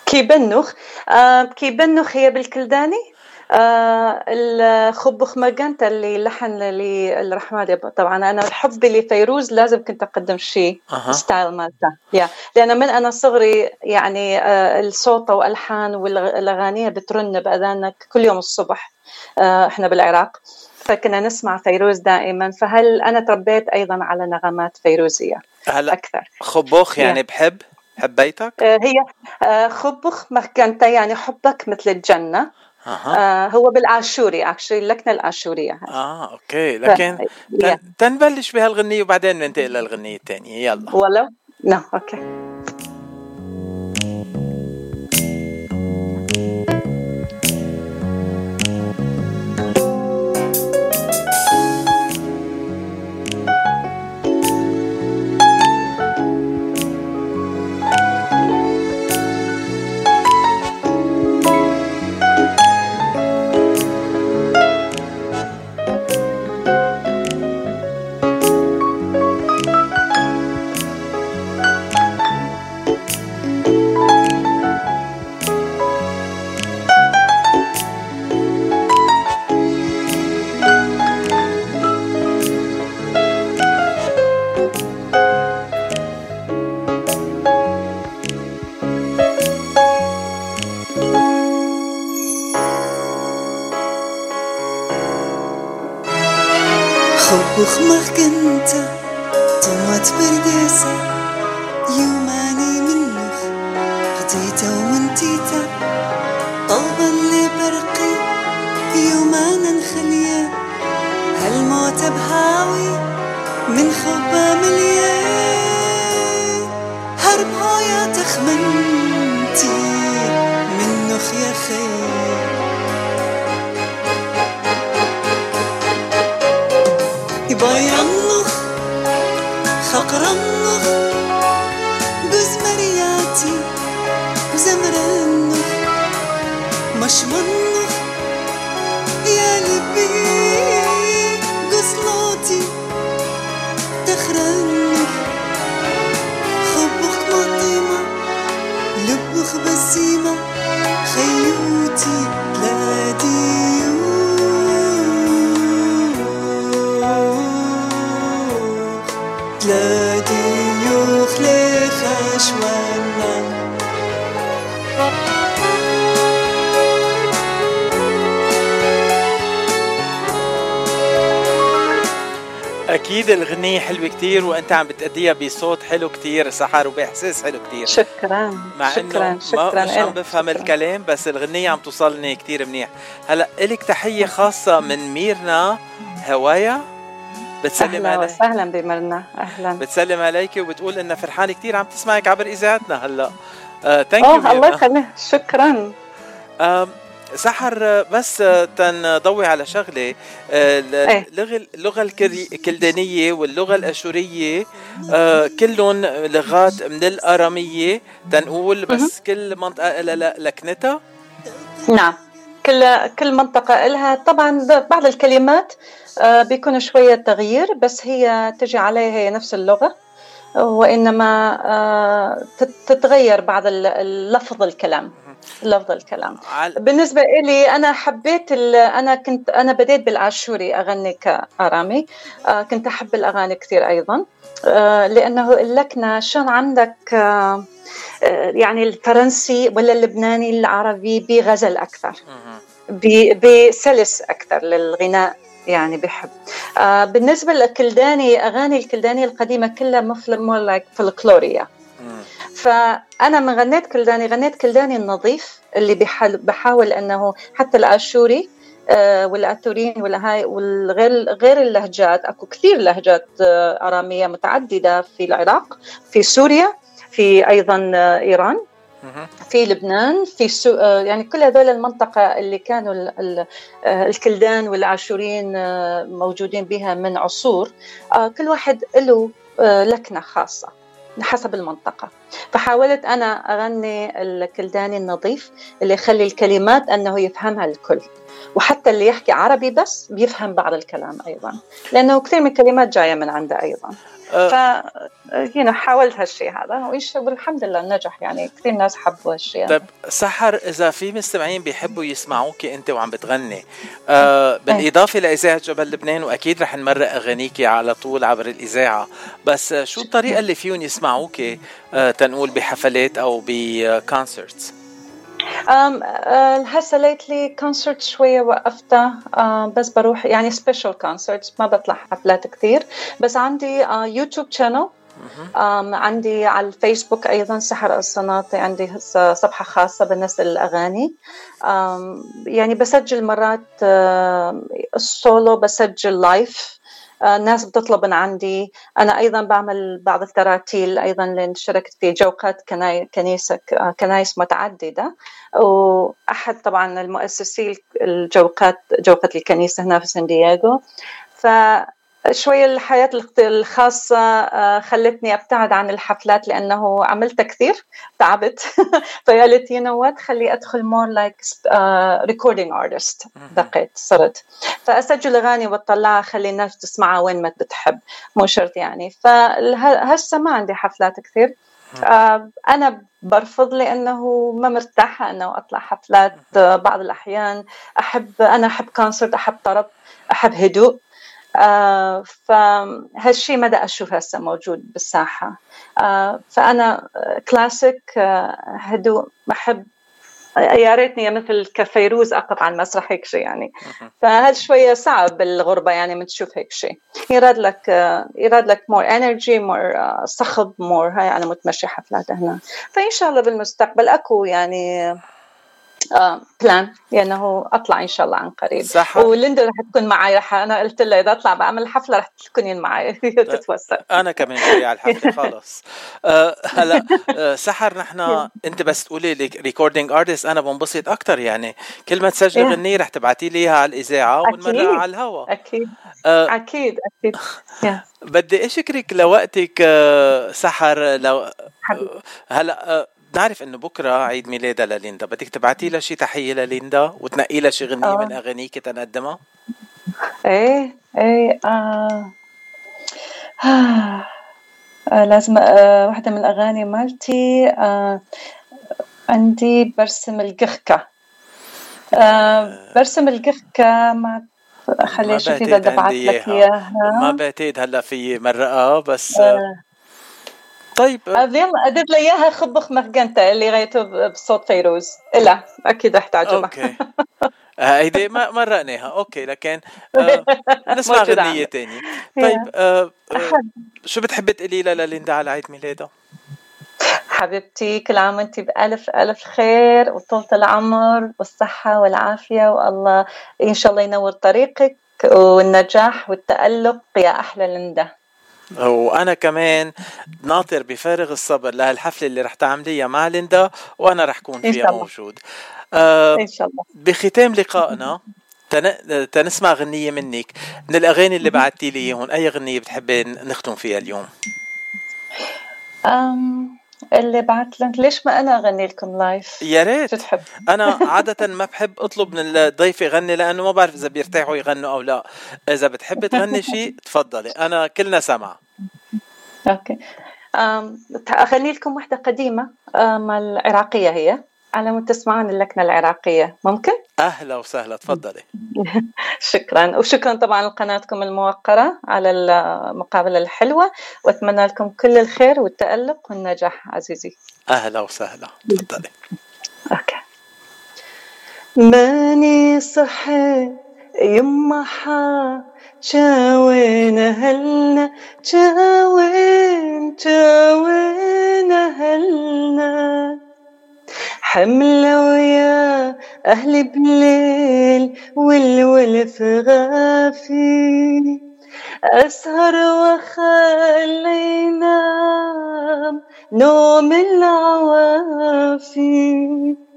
S14: كيبنخ آه كيبنخ هي بالكلداني؟ آه الخبخ مجنتا اللي لحن لي الرحمن طبعا أنا الحب لفيروز لازم كنت أقدم شيء. ستايل مالته. يا لأن من أنا صغري يعني آه الصوت والألحان والأغاني بترن بأذانك كل يوم الصبح آه إحنا بالعراق. فكنا نسمع فيروز دائما. فهل أنا تربيت أيضا على نغمات فيروزية؟
S5: هلا
S14: أكثر.
S5: خبوخ يعني
S14: Yeah.
S5: بحب حبيتك
S14: آه، هي خبخ مكانتا يعني حبك مثل الجنة. آه، هو بالآشوري اكشلي اللكنة الآشورية هاي.
S5: آه أوكي. لكن
S14: ف-
S5: تن... تنبلش بهالغنية وبعدين ننتقل للغنية الثانية. يلا.
S14: ولو نعم أوكي.
S15: خبخ
S5: بتأديها بصوت حلو كتير سحر وبإحساس حلو كتير.
S14: شكرا
S5: مع
S14: شكرا
S5: انه ما
S14: شكرا
S5: مش عم. بفهم الكلام بس الغنية عم توصلني كتير منيح. هلأ إلك تحية خاصة من ميرنا هوايا. بتسلم
S14: أهلا
S5: عليك
S14: وسهلا بمرنا أهلا.
S5: بتسلم عليك وبتقول انها فرحانة كتير عم تسمعك عبر إذاعتنا هلأ. ثانك
S14: أوه
S5: يو
S14: الله يخليك. شكرا.
S5: سحر آه، بس آه، تنضوي على شغلة آه، ال-
S14: إيه.
S5: اللغة اللغة الكلدانيه واللغة الأشورية آه، كلهم لغات من الأرامية تنقول بس كل منطقة لها لكنتها؟
S14: نعم. كل كل منطقة لها طبعا بعض الكلمات آه، بيكون شوية تغيير بس هي تجي عليها هي نفس اللغة وإنما آه، تت- تتغير بعض ال- اللفظ الكلام. لفظ الكلام. بالنسبة إلي أنا حبيت ال- أنا كنت أنا بديت بالآشوري أغني كآرامي. آه، كنت أحب الأغاني كثير أيضا. آه، لأنه اللكنة شلون عندك آه، آه، يعني الفرنسي ولا اللبناني العربي بغزل أكثر. ب- بسلس أكثر للغناء يعني بحب. آه بالنسبة للكلداني أغاني الكلداني القديمة كلها مثل more like فولكلوريا فأنا من غنيت كلداني غنيت كلداني النظيف اللي بحاول أنه حتى الآشوري آه، والآتورين ولا هاي والغير غير اللهجات. أكو كثير لهجات آه، أرامية متعددة في العراق في سوريا في أيضا آه، إيران في لبنان في سو... يعني كل هذول المنطقة اللي كانوا ال... ال... الكلدان والعاشورين موجودين بها من عصور كل واحد له لكنة خاصة حسب المنطقة. فحاولت أنا أغني الكلداني النظيف اللي يخلي الكلمات أنه يفهمها الكل. وحتى اللي يحكي عربي بس بيفهم بعض الكلام أيضا لأنه كثير من الكلمات جاية من عنده أيضا. ف هنا حاولت هالشيء هذا والحمد لله نجح يعني كثير ناس حبوا هالشيء
S5: طيب سحر إذا في مستمعين بيحبوا يسمعوك أنت وعم بتغني آه بالإضافة لإذاعة جبل لبنان وأكيد رح نمرق اغانيك على طول عبر الإذاعة بس شو الطريقة اللي فيهم يسمعوك آه تنقول بحفلات أو ب
S14: concerts أه، هسه lately concert شوية وقفتها أه، بس بروح يعني special concert ما بطلع حفلات كثير. بس عندي أه، يوتيوب channel أم عندي على الفيسبوك أيضا سحر الصناطي عندي خاصة بالنسبة للأغاني أم يعني بسجل مرات أه، السولو بسجل live آه، ناس بتطلب من عندي. أنا أيضا بعمل بعض التراتيل أيضا لأن شاركت في جوقات كنيسة آه، كنايس متعددة. وأحد طبعا المؤسسي الجوقات جوقة الكنيسة هنا في سان دييغو. ف شوية الحياة الخ- الخاصة آه، خلتني أبتعد عن الحفلات لأنه عملتها كثير تعبت. [laughs] فقالت you know what خلي أدخل more like uh, recording artist. بقيت صرت. فأسجل أغاني وأطلعها خلي الناس تسمعها وين ما بتحب مو شرط يعني. فهسه ما عندي حفلات كثير. آه، أنا برفض لأنه ما مرتاحة أنه أطلع حفلات آه، بعض الأحيان. أحب أنا أحب كونسرت أحب طرب أحب هدوء. آه، فهالشي مدى أشوف هسه موجود بالساحة. آه، فأنا آه، كلاسيك آه، هدوء بحب يا ريتني مثل كفيروز أقف على المسرح هيك شيء يعني. فهل شوية صعب بالغربة يعني من تشوف هيك شيء يراد لك آه، يراد لك more energy more صخب more high أنا متمشي حفلات هنا. فإن شاء الله بالمستقبل أكو يعني آه plan لأنه أطلع إن شاء الله عن قريب.
S5: صح.
S14: وليندا رح تكون معي رح أنا قلت لها إذا أطلع بعمل حفلة رح تكونين معي. [laughs] تتوسع.
S5: أنا كمان جاي على الحفلة [laughs] خلص آه هلا آه سحر نحن أنت بس تقولي لي recording artist أنا بنبسط أكثر يعني. كل ما تسجل. غنية رح تبعتي لي إياها على الإذاعة ونمرقها على الهواء
S14: أكيد.
S5: آه
S14: أكيد أكيد. [laughs]
S5: بدي أشكرك لوقتك آه، سحر لو آه، هلا آه، بنعرف إنه بكرة عيد ميلادها لليندا بدك تبعتي لها شي تحية لليندا وتنقي لها شي غنية
S14: آه.
S5: من اغانيك تنقدمها
S14: إيه إيه آه. آه. آه. لازم آه. واحدة من الأغاني مالتي آه. عندي برسم القخكة آه. برسم القخكة ما خلي
S5: بعتقد
S14: بدي ابعث لك إياها
S5: ما بعتقد هلا في مرقها بس آه،
S14: آه.
S5: طيب.
S14: آه، يلا ادير لي اياها خبخ مخجنتا اللي غيته بصوت فيروز. لا أكيد رح تعجبها
S5: أوكي. آه، هيدي ما مرقناها okay لكن آه [laughs] نسمع غنية. تانية. طيب. آه آه شو بتحبي تقولي لها لليندا على عيد ميلادها؟
S14: حبيبتي كل عام وانت بألف ألف خير وطولة العمر والصحة والعافية وألله إن شاء الله ينور طريقك والنجاح والتألق يا أحلى ليندا
S5: وأنا كمان ناطر بفارغ الصبر لهالحفلة اللي رح تعمليها مع ليندا وأنا رح كون
S14: إن
S5: فيها
S14: شاء الله.
S5: موجود. آه
S14: إن شاء الله.
S5: بختام لقائنا تن... تنسمع غنية منك. من الأغاني اللي بعتي لي إياهم أي غنية بتحبي نختم فيها اليوم؟
S14: أم اللي بعت لك. ليش ما أنا أغني لكم لايف
S5: يا ريت.
S14: شو تحب؟
S5: أنا [laughs] عادة ما بحب أطلب من الضيف يغني لأنه ما بعرف إذا بيرتاحوا يغنوا أو لا. إذا بتحبي تغني شيء تفضلي. أنا كلنا سمع.
S14: okay. أم أغني لكم واحدة قديمة أم العراقية هي. على مود تسمعون اللكنة العراقية؟ ممكن؟
S5: أهلا وسهلا تفضلي. [laughs]
S14: شكرا. وشكرا طبعا لقناتكم الموقرة على المقابلة الحلوة. وأتمنى لكم كل الخير والتألق والنجاح عزيزي.
S5: أهلا وسهلا تفضلي.
S14: ماني صحيت يما حا جاوين أهلنا جاوين جاوين أهلنا. حملة ويا أهلي بليل والولف غافي أسهر وأخلي ينام نوم العوافي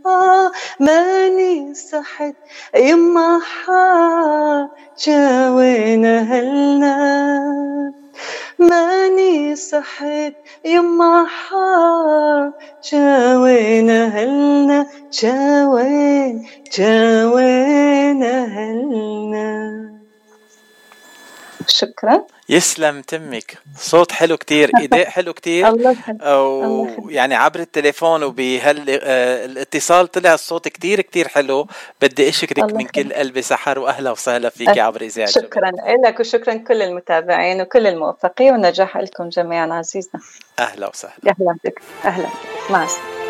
S14: آه ماني صحت يما حاجة وين أهلنا؟ ماني صحت يما حاجة وين أهلنا جاوين جاوين أهلنا. شكرا.
S5: يسلم تمك. صوت حلو كتير اداء حلو كتير. [laughs]
S14: الله.
S5: ويعني عبر التليفون وبهالاتصال طلع الصوت كتير كتير حلو. بدي
S14: أشكرك
S5: من. كل قلبي سحر وأهلا وسهلا فيك عبر إذاعة.
S14: شكرا لك وشكرا كل المتابعين وكل الموفقين والنجاح لكم جميعا عزيزنا.
S5: أهلا وسهلا.
S14: أهلا بك. أهلا. بك مع
S15: السلامة.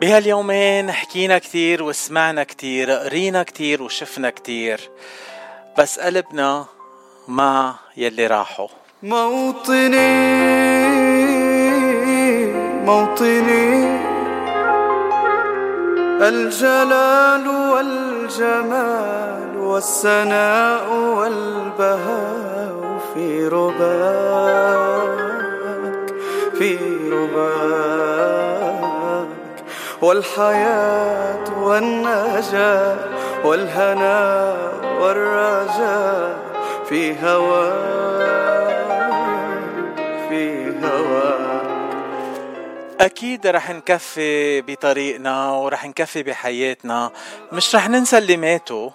S5: بهاليومين حكينا كتير وسمعنا كتير قرينا كتير وشفنا كتير بس قلبنا مع يلي راحوا.
S15: موطني موطني. الجلال والجمال والسناء والبهاء في رباك في رباك. والحياة والنجاة والهناء والرجاء في هواك في هواك
S5: أكيد رح نكفي بطريقنا ورح نكفي بحياتنا. مش رح ننسى اللي ماتوا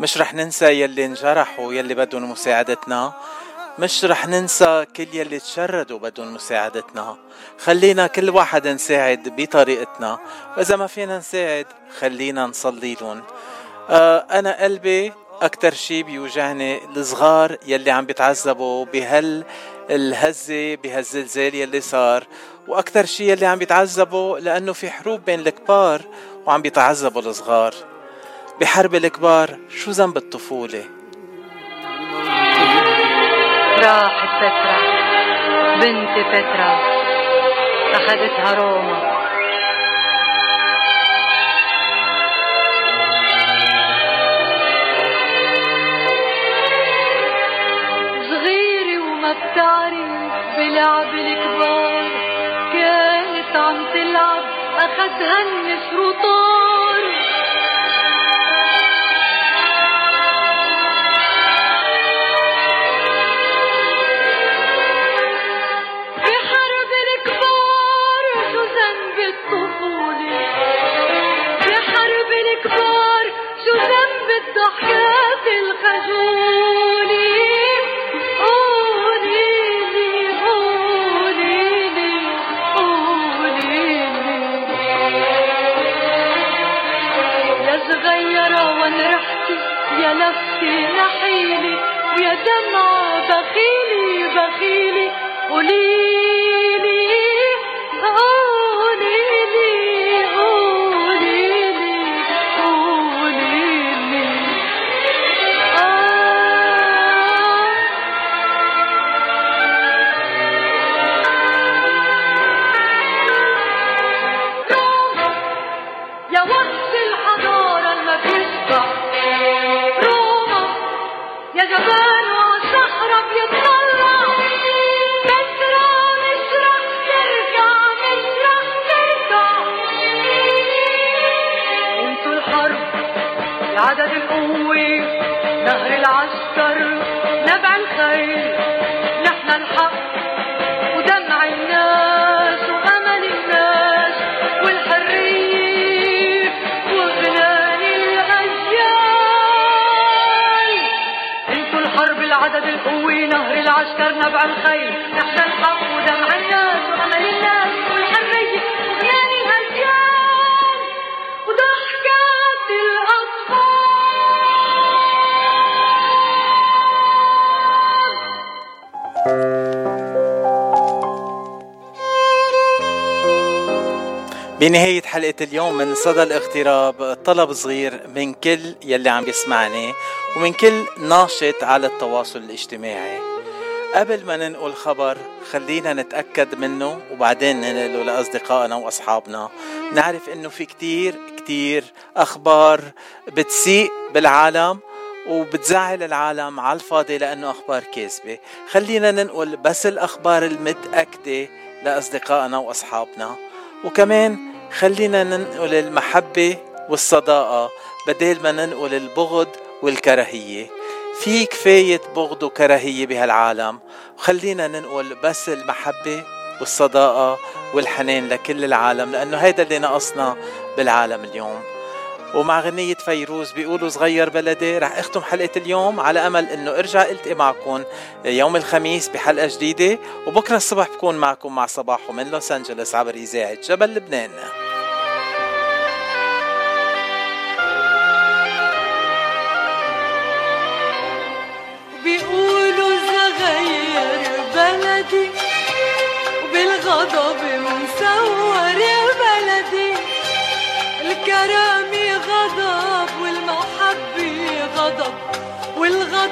S5: مش رح ننسى يلي انجرحوا يلي بدهم مساعدتنا. مش رح ننسى كل يلي تشردوا بدهم مساعدتنا. خلينا كل واحد نساعد بطريقتنا. وإذا ما فينا نساعد خلينا نصلي لهم. آه أنا قلبي أكتر شي بيوجعني الصغار يلي عم بيتعذبوا بهال الهزة بهالزلزال يلي صار. وأكتر شي يلي عم بيتعذبوا لأنه في حروب بين الكبار وعم بيتعذبوا الصغار. بحرب الكبار شو ذنب الطفولة؟
S16: راحت فترة بنت فترة أخذتها روما صغيرة وما بتعرف بلعب الكبار كانت عم تلعب؟ أخدها النسر لفتي نحيلي ويا دمعة بخيلي بخيلي قوليلي نبع الخيل نحن الحق ودمع الناس وأمل الناس والحرية وغلال الأجيال. أنتوا الحرب العدد القوي نهر العسكر نبع الخيل. نحن الحق ودمع الناس وأمل الناس
S5: بنهاية حلقة اليوم من صدى الاغتراب طلب صغير من كل يلي عم يسمعني ومن كل ناشط على التواصل الاجتماعي. قبل ما ننقل خبر خلينا نتأكد منه وبعدين ننقله لأصدقائنا وأصحابنا. نعرف إنه في كتير كتير أخبار بتسيء بالعالم وبتزعل العالم على الفاضي لأنه أخبار كاذبة. خلينا ننقل بس الأخبار المتأكدة لأصدقائنا وأصحابنا. وكمان خلينا ننقل المحبة والصداقة بدل ما ننقل البغض والكراهية. في كفاية بغض وكراهية بهالعالم. وخلينا ننقل بس المحبة والصداقة والحنان لكل العالم لأنه هيدا اللي ناقصنا بالعالم اليوم. ومع غنية فيروز بيقولوا صغير بلدي رح أختم حلقة اليوم على أمل إنه أرجع إلتقي معكم يوم الخميس بحلقة جديدة وبكرة الصبح بكون معكم مع صباحو من لوس أنجلوس عبر إذاعة جبل لبنان.
S16: بيقولوا صغير بلدي وبالغضب مصور بلدي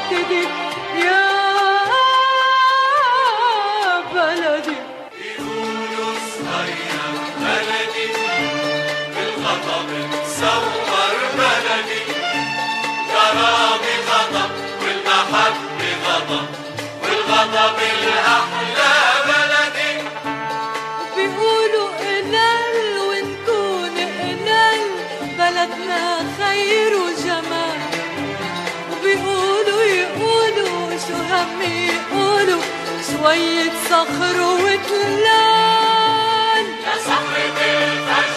S16: يا بلدي.
S12: يقولوا صغير بلدي بالغضب تصور بلدي. كرامي غضب والمحبة غضب والغضب الأحلى بلدي.
S16: بيقولوا قلال ونكون قلال بلدنا خير وجمال هم يقولوا شوية صخر وتلال
S12: يا صخرة الفجر